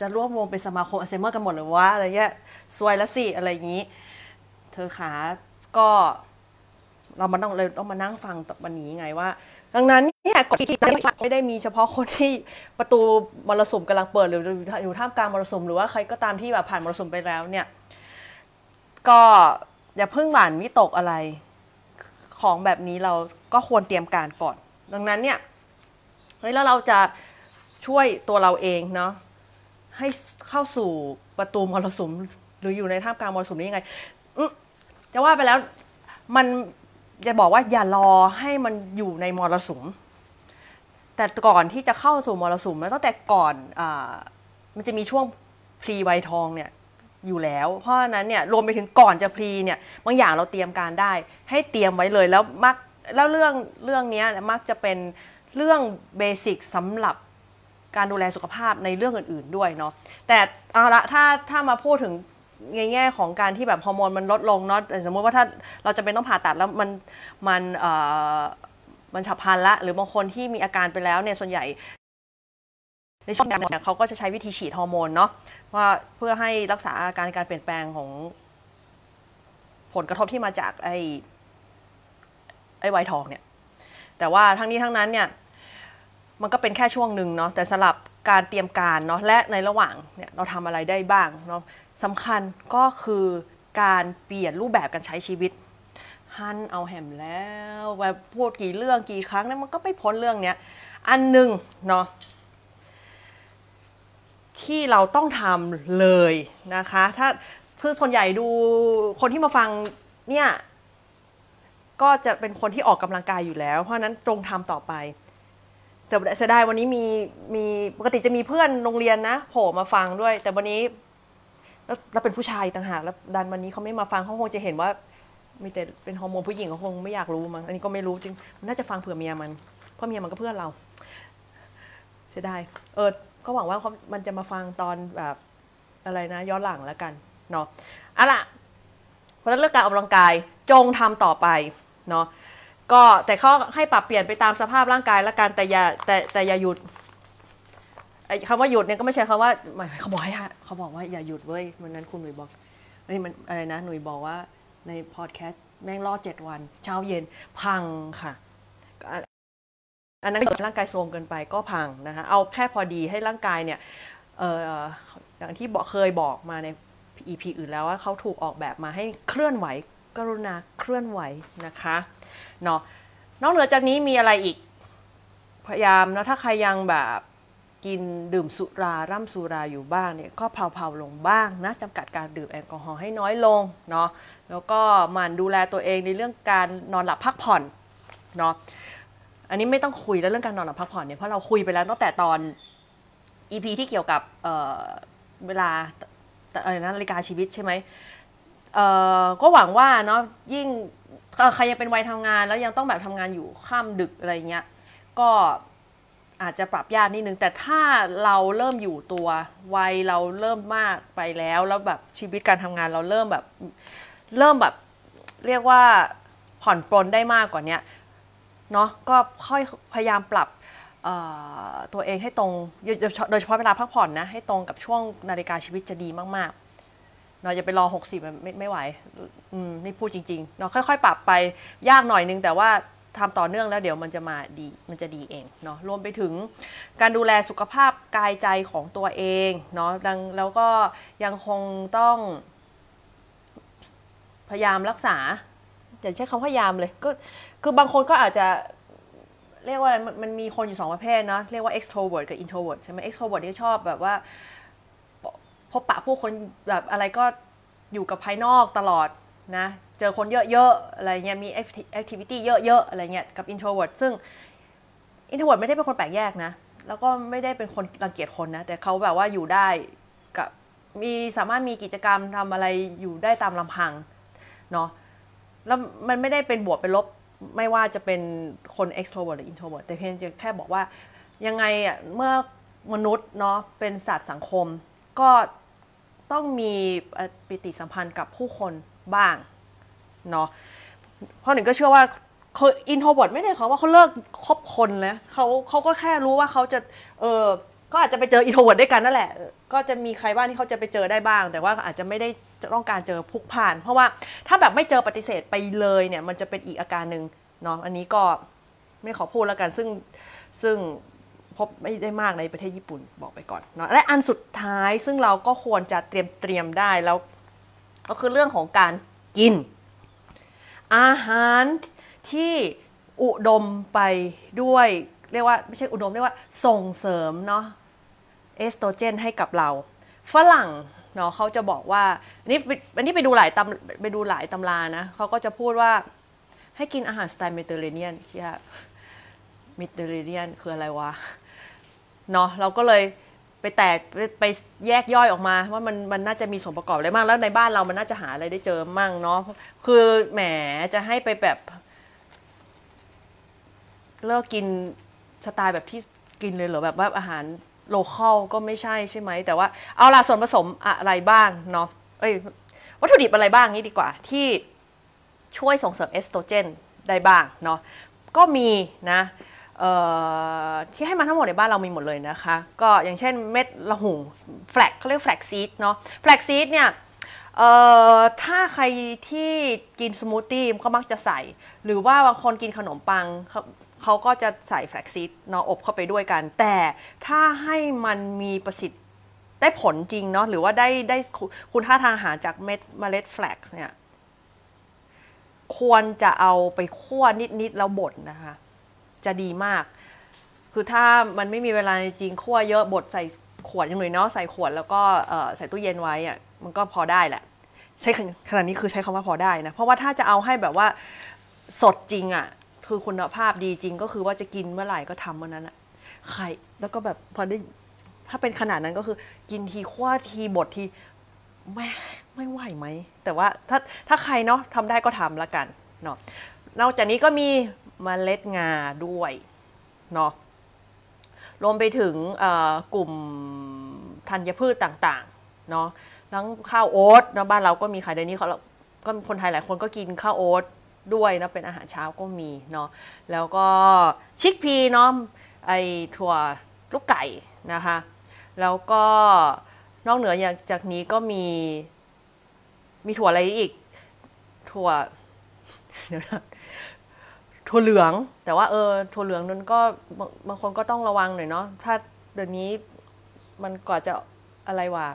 จะร่วมวงเป็นสมาคมอัลไซเมอร์กันหมดหรือว่าอะไรเงี้ยซวยละสิอะไรอย่างนี้ เธอขาก็เรามาต้องเลยต้องมานั่งฟังวันนี้ไงว่า ดังนั้น เนี่ยกฎที่ไม่ได้มีเฉพาะคนที่ประตูมรสุมกำลังเปิดหรืออยู่ท่ามกลางมรสุมหรือว่าใครก็ตามที่แบบผ่านมรสุมไปแล้วเนี่ย ก็อย่าเพิ่งหวานวิตกอะไรของแบบนี้เราก็ควรเตรียมการก่อน ดังนั้นเนี่ยเฮ้ยแล้วเราจะช่วยตัวเราเองเนาะให้เข้าสู่ประตูมรสุมหรืออยู่ในท่ามกลางมรสุมนี้ยังไงจะว่าไปแล้วมันจะบอกว่าอย่ารอให้มันอยู่ในมรสุม แต่ก่อนที่จะเข้าสู่มรสุมแล้วตั้งแต่ก่อนอมันจะมีช่วงพลีไวทองเนี่ยอยู่แล้ว เพราะฉะนั้นเนี่ยรวมไปถึงก่อนจะพลีเนี่ยบางอย่างเราเตรียมการได้ ให้เตรียมไว้เลยแล้วมักแล้วเรื่องเรื่องเนี้ยมักจะเป็นเรื่องเบสิกสำหรับการดูแลสุขภาพในเรื่องอื่น ๆด้วยเนาะแต่เอาละถ้าถ้ามาพูดถึงในแง่ของการที่แบบฮอร์โมนมันลดลงเนาะสมมติว่าถ้าเราจะเป็นต้องผ่าตัดแล้วมันมันเอ่อ มันฉับพลันละหรือบางคนที่มีอาการไปแล้วเนี่ยส่วนใหญ่ในช่วงนั้เนี่ยเขาก็จะใช้วิธีฉีดฮอร์โมนเนาะว่าเพื่อให้รักษาอาการการเปลี่ยนแปลงของผลกระทบที่มาจากไอ้ไอ้ไวท์ทองเนี่ย แต่ว่าทั้งนี้ทั้งนั้นเนี่ยมันก็เป็นแค่ช่วงหนึ่งเนาะแต่สำหรับการเตรียมการเนาะและในระหว่างเนี่ยเราทำอะไรได้บ้างเนาะสำคัญก็คือการเปลี่ยนรูปแบบการใช้ชีวิต ฮันเอาแหมแล้วแบบพูดกี่เรื่องกี่ครั้งเนี่ยมันก็ไม่พ้นเรื่องเนี้ยอันหนึ่งเนาะที่เราต้องทำเลยนะคะ ถ้าคือส่วนใหญ่ดูคนที่มาฟังเนี่ยก็จะเป็นคนที่ออกกำลังกายอยู่แล้ว เพราะนั้นตรงทำต่อไปเสียเสดายวันนี้มีมีปกติจะมีเพื่อนโรงเรียนนะโผล่มาฟังด้วย แต่วันนี้แล้วเป็นผู้ชายต่างหากแล้วดันวันนี้เขาไม่มาฟังเขาคงจะเห็นว่า มีแต่เป็นฮอร์โมนผู้หญิงเขาคงไม่อยากรู้มั้งอันนี้ก็ไม่รู้จริงมันน่าจะฟังเผื่อเมียมัน เพราะเมียมันก็เพื่อนเรา เสียดายเออก็หวังว่ามันจะมาฟังตอนแบบอะไรนะย้อนหลังแล้วกันเนาะอาล่ะเพราะฉะนั้นเรื่องการออกกำลังกายจงทำต่อไปเนาะก็แต่เขาให้ปรับเปลี่ยนไปตามสภาพร่างกายละกันแต่อย่าแต่แต่อย่าหยุดคำว่าหยุดเนี่ยก็ไม่ใช่คำว่าหมายเขาบอกให้เขาบอกว่าอย่าหยุดเว้ยวันนั้นคุณหนุ่ยบอกเอ้ยมันอะไรนะหนุ่ยบอกว่า ในพอดแคสต์แม่งรอดเจ็ดวัน เช้าเย็นพังค่ะ อันนั้นร่างกายโทรมเกินไปก็พังนะคะเอาแค่พอดีให้ร่างกายเนี่ยเอออย่างที่เคยบอกมาใน EP อื่นแล้วว่าเขาถูกออกแบบมาให้เคลื่อนไหวกรุณาเคลื่อนไหวนะคะเนาะนอกเหนือจากนี้มีอะไรอีกพยายามเนาะถ้าใครยังแบบกินดื่มสุราร่ำสุราอยู่บ้างเนี่ยก็เผาๆลงบ้างนะจำกัดการดื่มแอลกอฮอล์ให้น้อยลงเนาะ แล้วก็หมั่นดูแลตัวเองในเรื่องการนอนหลับพักผ่อนเนาะอันนี้ไม่ต้องคุยแล้วเรื่องการนอนหลับพักผ่อนเนี่ยเพราะเราคุยไปแล้วตั้งแต่ตอน EP ที่เกี่ยวกับเเวลาอะไรนะนาฬิกาชีวิตใช่ไหมเอ่อก็หวังว่าเนาะยิ่งใครยังเป็นวัยทำงาน แล้วยังต้องแบบทำงานอยู่ข้ามดึกอะไรเงี้ยก็อาจจะปรับยากนิดนึง แต่ถ้าเราเริ่มอยู่ตัววัยเราเริ่มมากไปแล้วแล้วแบบชีวิตการทำงานเราเริ่มแบบ เริ่มแบบเรียกว่าผ่อนปลนได้มากกว่านี้เนาะก็ค่อยพยายามปรับตัวเองให้ตรงโดยเฉพาะเวลาพักผ่อนนะให้ตรงกับช่วงนาฬิกาชีวิตจะดีมากๆเราจะไปรอ 60มันไม่ไม่ไหวอืมนี่พูดจริงๆเนาะค่อยๆ ปรับไปยากหน่อยนึงแต่ว่าทำต่อเนื่องแล้วเดี๋ยวมันจะมาดีมันจะดีเองเนาะรวมไปถึงการดูแลสุขภาพกายใจของตัวเองเนาะแล้วก็ยังคงต้อง พยายามรักษาอย่าใช้คำพยายามเลยก็คือบางคนก็อาจจะเรียกว่าอะไรมันมันมีคนอยู่สองประเภทเนาะเรียกว่า extrovert กับ introvert ใช่ไหม extrovert ที่ชอบแบบว่าพบปะผู้คนแบบอะไรก็อยู่กับภายนอกตลอดนะ เจอคนเยอะๆอะไรเงี้ยมี activity เยอะๆอะไรเงี้ยกับ introvert ซึ่ง introvert ไม่ได้เป็นคนแปลกแยกนะ แล้วก็ไม่ได้เป็นคนรังเกียจคนนะ แต่เขาแบบว่าอยู่ได้กับมีสามารถมีกิจกรรมทำอะไรอยู่ได้ตามลำพัง เนาะแล้วมันไม่ได้เป็นบวกเป็นลบไม่ว่าจะเป็นคน extrovert หรือ introvert แต่เพียงแค่บอกว่ายังไงอะเมื่อมนุษย์เนาะเป็นสัตว์สังคม ก็ต้องมีปฏิสัมพันธ์กับผู้คนบ้างเนาะเพราะหนึ่งก็เชื่อว่าอ introvert ไม่ได้เขาว่าเขาเลิกคบคนแล้วเขาเขาก็แค่รู้ว่าเขาจะเออ ก็อาจจะไปเจอ introvert ด้วยกันนั่นแหละ ก็จะมีใครบ้างที่เขาจะไปเจอได้บ้าง แต่ว่าอาจจะไม่ได้ต้องการเจอพลุกพล่าน เพราะว่าถ้าแบบไม่เจอปฏิเสธไปเลยเนี่ย มันจะเป็นอีกอาการหนึ่งเนาะ อันนี้ก็ไม่ขอพูดแล้วกัน ซึ่งซึ่งพบไม่ได้มากในประเทศญี่ปุ่นบอกไปก่อนเนาะ และอันสุดท้ายซึ่งเราก็ควรจะเตรียมเตรียมได้แล้ว ก็คือเรื่องของการกิน อาหารที่อุดมไปด้วยเรียกว่าไม่ใช่อุดมเรียกว่าส่งเสริมเนาะ เอสโตรเจนให้กับเรา ฝรั่งเนาะเขาจะบอกว่าอันนี้อันนี้ไปดูหลายตำไปดูหลายตำรานะเขาก็จะพูดว่าให้กินอาหารสไตล์เมดิเตอร์เรเนียนใช่ไหมเมดิเตอร์เรเนียนคืออะไรวะเนาะเราก็เลยไปแตกไปไปแยกย่อยออกมา ว่ามันมันน่าจะมีส่วนประกอบอะไรบ้างแล้วในบ้านเรามันน่าจะหาอะไรได้เจอมั่งเนาะคือแหมจะให้ไปแบบเลิกกินสไตล์แบบที่กินเลยเหรอแบบว่าอาหาร local ก็ไม่ใช่ใช่ไหม แต่ว่าเอาล่ะส่วนผสมอะไรบ้างเนาะเอ้ยวัตถุดิบอะไรบ้างนี้ดีกว่าที่ช่วยส่งเสริมเอสโตรเจนได้บ้างเนาะก็มีนะที่ให้มาทั้งหมดในบ้านเรามีหมดเลยนะคะ ก็อย่างเช่นเม็ดละหุ่ง flax เขาเรียก flaxseed เนาะ flaxseed เนี่ยถ้าใครที่กินสมูทตี้ก็มักจะใส่ หรือว่าบางคนกินขนมปัง เขาก็จะใส่ flaxseed เนาะอบเข้าไปด้วยกัน แต่ถ้าให้มันมีประสิทธิ์ได้ผลจริงเนาะหรือว่าได้ได้คุณค่าทางอาหารจากเม็ดเมล็ด flax เนี่ยควรจะเอาไปคั่วนิด ๆ แล้วบดนะคะ จะดีมาก คือถ้ามันไม่มีเวลาจริงคั่วเยอะบดใส่ขวดยังเลยเนาะใส่ขวดแล้วก็ใส่ตู้เย็นไว้อะมันก็พอได้แหละ ใช้ขนาดนี้คือใช้คำว่าพอได้นะ เพราะว่าถ้าจะเอาให้แบบว่าสดจริงอะ่ะ คือคุณภาพดีจริงก็คือว่าจะกินเมื่อไหร่ก็ทำเมื่อนั้นอะไข่แล้วก็แบบพอได้ถ้าเป็นขนาดนั้นก็คือ กินทีคั่วทีบดทีไม่ไม่ไหวไหม แต่ว่าถ้าถ้าใครเนาะทำได้ก็ทำละกันเนาะนอกจากนี้ก็มีมเมล็ดงาด้วยเนาะรวมไปถึงกลุ่มธัญพืชต่างๆเนาะทั้งข้าวโอ๊ตนะบ้านเราก็มีขายเดี๋ยวนี้เขาก็คนไทยหลายคนก็กินข้าวโอ๊ต ด้วยนะเป็นอาหารเช้าก็มีเนาะแล้วก็ชิคพีเนาะไอถั่วลูกไก่นะคะ แล้วก็นอกเหนือจากนี้ก็มี มีถั่วอะไรอีก ถั่วเดี๋ยวนะถั่วเหลือง แต่ว่าเออถั่วเหลืองนั้นก็บางคนก็ต้องระวังหน่อยเนาะถ้าเดี๋ยวนี้มันก่อจะอะไรวะ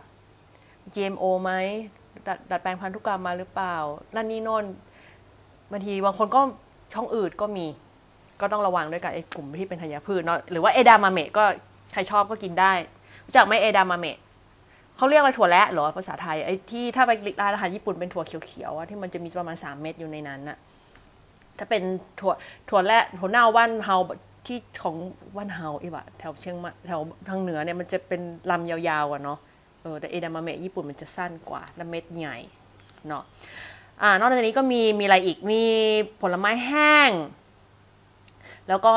GMO ไหมดดัดแปลงพันธุกรรมมาหรือเปล่านั่นนี่นนางทีบางคนก็ช่องอืดก็มี ก็ต้องระวังด้วยกับไอ้กลุ่มที่เป็นธัญพืชเนาะหรือว่าเอดามาเมะก็ใครชอบก็กินได้รู้จักไหมเอดามาเมะเขาเรียกว่าถั่วและหรอภาษาไทยไอ้ที่ถ้าไปร้านอาหารญี่ปุ่นเป็นถั่วเขียวๆที่มันจะมีประมาณ 3 เม็ดอยู่ในนั้นน่ะถ้าเป็นถั่วถั่วและถั่วเน่าว่านเฮาที่ของว่านเฮาอีกอะแถวเชียงใหม่แถวทางเหนือเนี่ยมันจะเป็นลำยาวๆอะเนาะเออแต่เอดามาเมะญี่ปุ่นมันจะสั้นกว่าและเม็ดใหญ่เนาะ อ่านอกจากนี้ก็มีมีอะไรอีกมีผลไม้แห้ง แล้วก็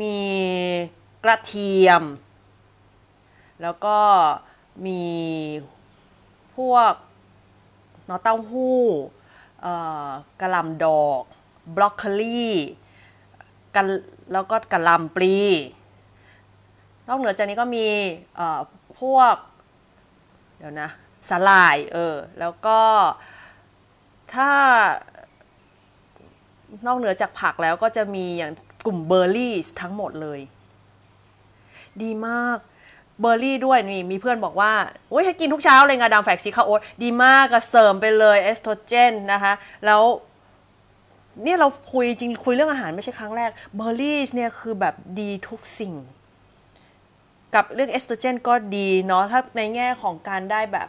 มีกระเทียม แล้วก็มีพวกนอเต้าหู้กระลำดอกบรอกโคลีกันแล้วก็กระลำปลี นอกเหนือจากนี้ก็มีพวก เดี๋ยวนะสลายเออแล้วก็ ถ้านอกเหนือจากผักแล้วก็จะมีอย่างกลุ่มเบอร์รี่ทั้งหมดเลย ดีมากเบอร์รี่ด้วยนี่มีเพื่อนบอกว่าโอ้ยให้กินทุกเช้าเลยงาดำแฟกซีคาโอ๊ตดีมากก็เสริมไปเลยเอสโตรเจนนะคะ แล้วเนี่ยเราคุยจริงคุยเรื่องอาหารไม่ใช่ครั้งแรกเบอร์รี่เนี่ยคือแบบดีทุกสิ่ง กับเรื่องเอสโตรเจนก็ดีเนาะถ้าในแง่ของการได้แบบ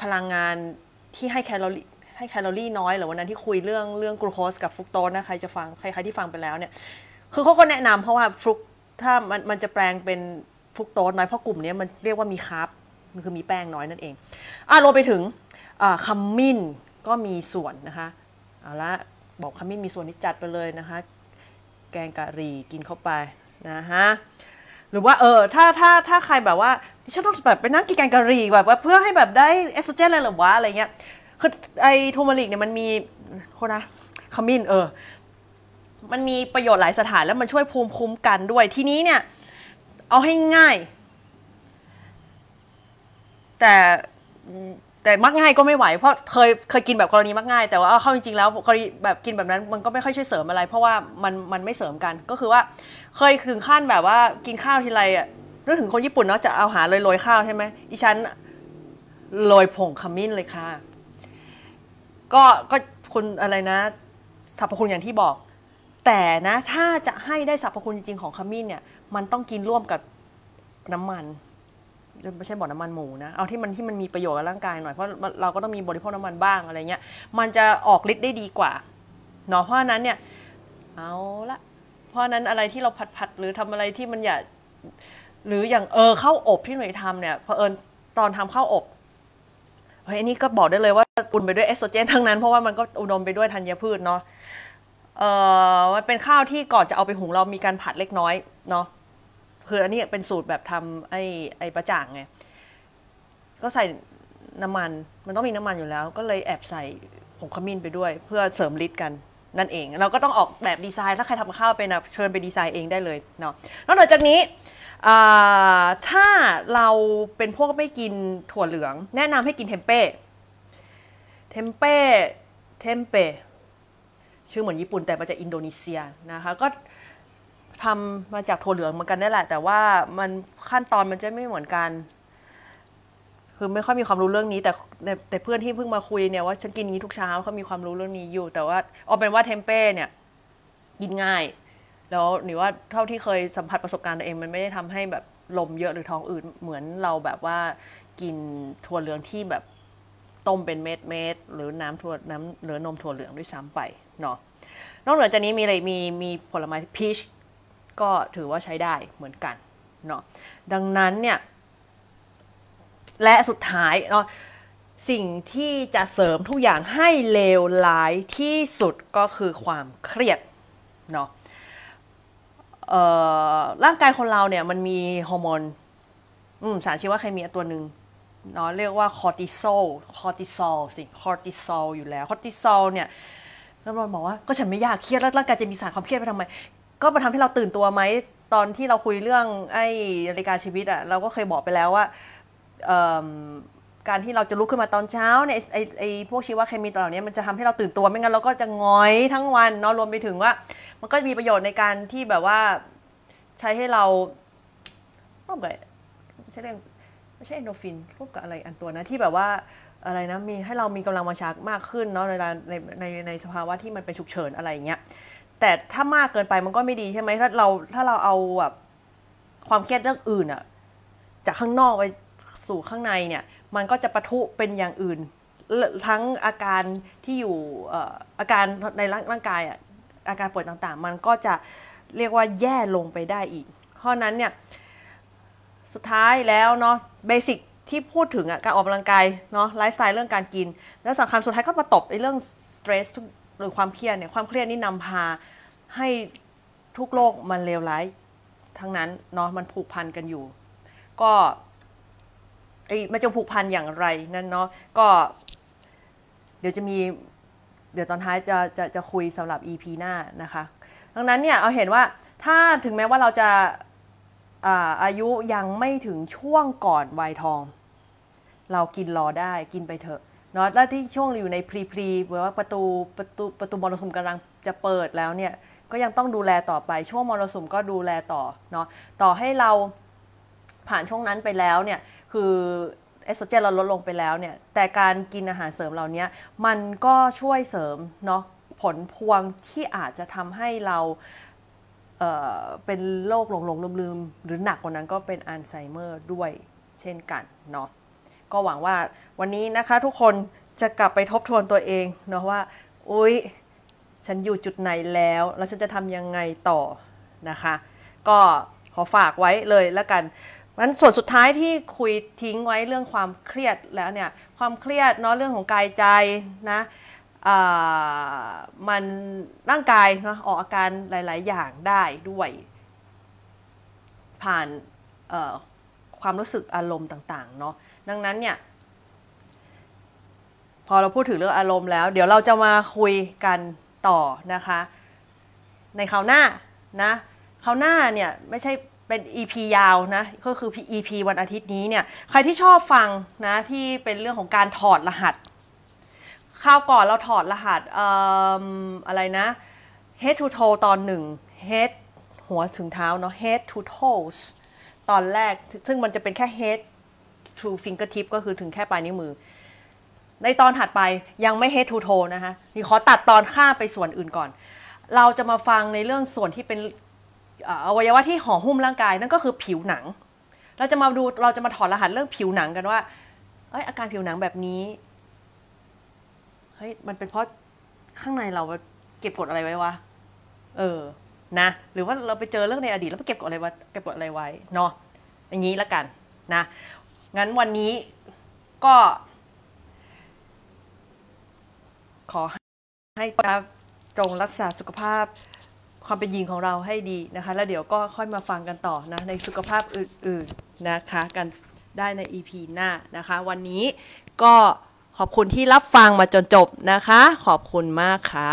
พลังงานที่ให้แคลอรี่ ให้แคลอรี่น้อยหรือวันนั้นที่คุยเรื่องเรื่องกลูโคสกับฟรุกโตสนะใครจะฟังใครๆที่ฟังไปแล้วเนี่ยคือเขาก็แนะนำเพราะว่าฟรุกถ้ามันมันจะแปลงเป็นฟรุกโตสน้อยเพราะกลุ่มนี้มันเรียกว่ามี carb มันคือมีแป้งน้อยนั่นเองอะรวมไปถึง cumin ก็มีส่วนนะคะเอาละบอกคัมมินมีส่วนที่จัดไปเลยนะคะ แกงกะหรี่กินเข้าไปนะฮะหรือว่าเออถ้าถ้าถ้าใครแบบว่าฉันต้องแบบไปนั่งกินแกงกะหรี่แบบว่าเพื่อให้แบบได้เอสโตรเจนอะไรหรือวะอะไรเงี้ย คือไอทูมาริกเนี่ยมันมีโคนะขมิ้นเออ มันมีประโยชน์หลายสถานแล้วมันช่วยภูมิคุ้มกันด้วย ทีนี้เนี่ย เอาให้ง่าย แต่แต่มักง่ายก็ไม่ไหวเพราะเคยเคยกินแบบกรณีมักง่าย แต่ว่าเข้าจริงๆแล้วกรณีแบบกินแบบนั้นมันก็ไม่ค่อยช่วยเสริมอะไร เพราะว่ามันมันไม่เสริมกันก็คือว่า เคยถึงขั้นแบบว่ากินข้าวทีไรอะนึกถึงคนญี่ปุ่นเนาะจะเอาหาเลยโรยข้าวใช่ไหมดิฉันโรยผงขมิ้นเลยค่ะ ก็ก็คุณอะไรนะสรรพคุณอย่างที่บอก แต่นะถ้าจะให้ได้สรรพคุณจริงๆของขมิ้นเนี่ย มันต้องกินร่วมกับน้ำมันไม่ใช่บอกน้ำมันหมูนะ เอาที่มันที่มันมีประโยชน์กับร่างกายหน่อย เพราะเราก็ต้องมีบริโภคน้ำมันบ้างอะไรเงี้ย มันจะออกฤทธิ์ได้ดีกว่าเนาะ เพราะนั้นเนี่ย เอาละ เพราะนั้นอะไรที่เราผัดๆหรือทำอะไรที่มันอย่า หรืออย่างเออข้าวอบที่หน่วยทำเนี่ยเผอิญตอนทำข้าวอบ เฮ้ยอันนี้ก็บอกได้เลยว่าอุ่นไปด้วยเอสโตรเจนทั้งนั้นเพราะว่ามันก็อุดมไปด้วยธัญพืชเนาะเออมันเป็นข้าวที่ก่อนจะเอาไปหุงเรามีการผัดเล็กน้อยเนาะคืออันนี้เป็นสูตรแบบทำไอ้ไอ้ประจ่างไงก็ใส่น้ำมันมันต้องมีน้ำมันอยู่แล้ว ก็เลยแอบใส่ผงขมิ้นไปด้วย เพื่อเสริมฤทธิ์กันนั่นเอง เราก็ต้องออกแบบดีไซน์ถ้าใครทำข้าวเป็นนะเชิญไปดีไซน์เองได้เลยเนาะนอกจากนี้ ถ้าเราเป็นพวกไม่กินถั่วเหลือง แนะนำให้กินเทมเป้เทมเป้เทมเป้ชื่อเหมือนญี่ปุ่นแต่มาจากอินโดนีเซียนะคะ ก็ทำมาจากถั่วเหลืองเหมือนกันได้แหละ แต่ว่ามันขั้นตอนมันจะไม่เหมือนกัน คือไม่ค่อยมีความรู้เรื่องนี้ แต่แต่เพื่อนที่เพิ่งมาคุยเนี่ยว่าฉันกินนี้ทุกเช้าเขามีความรู้เรื่องนี้อยู่ แต่ว่าเอาเป็นว่าเทมเป้เนี่ยกินง่าย แล้วหรือว่าเท่าที่เคยสัมผัสประสบการณ์ตัวเองมันไม่ได้ทำให้แบบลมเยอะหรือท้องอืดเหมือนเราแบบว่ากินถั่วเหลืองที่แบบต้มเป็นเม็ดเม็ดหรือน้ำถั่วน้ำหรือนมถั่วเหลืองด้วยซ้ำไปเนาะนอกเหนือจากนี้มีอะไรมีมีผลไม้พีชก็ถือว่าใช้ได้เหมือนกันเนาะดังนั้นเนี่ย และสุดท้ายเนาะสิ่งที่จะเสริมทุกอย่างให้เลวร้ายที่สุดก็คือความเครียดเนาะ ร่างกายคนเราเนี่ยมันมีฮอร์โมนสารชีวเคมีตัวหนึ่งเนาะเรียกว่าคอร์ติซอลคอร์ติซอลสิคอร์ติซอลอยู่แล้วคอร์ติซอลเนี่ยแล้วเราบอกว่าก็ฉันไม่อยากเครียดแล้วร่างกายจะมีสารความเครียดไปทำไม ก็มาทำให้เราตื่นตัวไหมตอนที่เราคุยเรื่องไอ้นาฬิกาชีวิตอะเราก็เคยบอกไปแล้วว่า การที่เราจะลุกขึ้นมาตอนเช้าเนี่ยไอไอพวกชีวเคมีเหล่านี้มันจะทำให้เราตื่นตัวไม่งั้นเราก็จะงอยทั้งวันเนาะรวมไปถึงว่า มันก็มีประโยชน์ในการที่แบบว่าใช้ให้เราร่วมกับไม่ใช่เรื่องไม่ใช่เอนโดฟินร่วมกับอะไรอันตัวนะที่แบบว่าอะไรนะมีให้เรามีกำลังวังชามากขึ้นเนาะในในในในสภาวะที่มันเป็นฉุกเฉินอะไรอย่างเงี้ยแต่ถ้ามากเกินไปมันก็ไม่ดีใช่ไหมถ้าเราถ้าเราเอาแบบความเครียดเรื่องอื่นอะจากข้างนอกไปสู่ข้างในเนี่ย มันก็จะปะทุเป็นอย่างอื่น ทั้งอาการที่อยู่อาการในร่างกายอาการป่วยต่างๆ มันก็จะเรียกว่าแย่ลงไปได้อีก เพราะนั้นเนี่ยสุดท้ายแล้วเนาะเบสิกที่พูดถึงอะการออกกำลังกายเนาะไลฟ์สไตล์เรื่องการกิน แล้วสำคัญสุดท้ายก็มาตบในเรื่องสเตรสหรือความเครียดเนี่ยความเครียดนี่นำพาให้ทุกโลกมันเลวร้ายทั้งนั้นเนาะมันผูกพันกันอยู่ ก็ มันจะผูกพันอย่างไรนั่นเนาะก็เดี๋ยวจะมีเดี๋ยวตอนท้ายจะจะจะคุยสำหรับ EP หน้านะคะ ดังนั้นเนี่ยเอาเห็นว่าถ้าถึงแม้ว่าเราจะอาอายุยังไม่ถึงช่วงก่อนวัยทอง เรากินรอได้กินไปเถอะเนาะแล้วที่ช่วงอยู่ในพรีพรีหรือว่าประตูประตูประตูมรสุมกำลังจะเปิดแล้วเนี่ยก็ยังต้องดูแลต่อไปช่วงมรสุมก็ดูแลต่อเนาะต่อให้เราผ่านช่วงนั้นไปแล้วเนี่ย คือเอสโตรเจนเราลดลงไปแล้วเนี่ย แต่การกินอาหารเสริมเหล่านี้มันก็ช่วยเสริมเนาะผลพวงที่อาจจะทำให้เราเเป็นโรคหลงหลงลืมลืมหรือหนักกว่านั้นก็เป็นอัลไซเมอร์ด้วยเช่นกันเนาะก็หวังว่าวันนี้นะคะทุกคนจะกลับไปทบทวนตัวเองเนาะว่า อุ๊ย ฉันอยู่จุดไหนแล้ว แล้วฉันจะทำยังไงต่อนะคะ ก็ขอฝากไว้เลยแล้วกัน มันส่วนสุดท้ายที่คุยทิ้งไว้เรื่องความเครียดแล้วเนี่ยความเครียดเนาะเรื่องของกายใจนะมันร่างกายเนาะออกอาการหลาย ๆ อย่างได้ด้วย ผ่านความรู้สึกอารมณ์ต่าง ๆ เนาะดังนั้นเนี่ยพอเราพูดถึงเรื่องอารมณ์แล้ว เดี๋ยวเราจะมาคุยกันต่อนะคะ ในคราวหน้านะคราวหน้าเนี่ยไม่ใช่ เป็น EP ยาวนะก็คือ EP วันอาทิตย์นี้เนี่ยใครที่ชอบฟังนะที่เป็นเรื่องของการถอดรหัสคราวก่อนเราถอดรหัสออะไรนะ head to toe ตอนหนึ่ง head หัวถึงเท้าเนาะ head to toes ตอนแรกซึ่งมันจะเป็นแค่ head to fingertip ก็คือถึงแค่ปลายนิ้วมือ ในตอนถัดไปยังไม่ head to toe นะคะนี่ขอตัดตอนข้ามไปส่วนอื่นก่อน เราจะมาฟังในเรื่องส่วนที่เป็น อวัยวะที่ห่อหุ้มร่างกายนั่นก็คือผิวหนัง เราจะมาดูเราจะมาถอดรหัสเรื่องผิวหนังกันว่าเอ้ยอาการผิวหนังแบบนี้เฮ้ยมันเป็นเพราะข้างในเราเก็บกดอะไรไว้วะเออนะ หรือว่าเราไปเจอเรื่องในอดีตแล้วไปเก็บกดอะไรไว้เก็บกดอะไรไว้เนาะอย่างนี้ละกันนะงั้นวันนี้ก็ ขอให้จงรักษาสุขภาพ ความเป็นหญิงของเราให้ดีนะคะ แล้วเดี๋ยวก็ค่อยมาฟังกันต่อนะในสุขภาพอื่นๆนะคะกันได้ใน EP หน้านะคะ วันนี้ก็ขอบคุณที่รับฟังมาจนจบนะคะ ขอบคุณมากค่ะ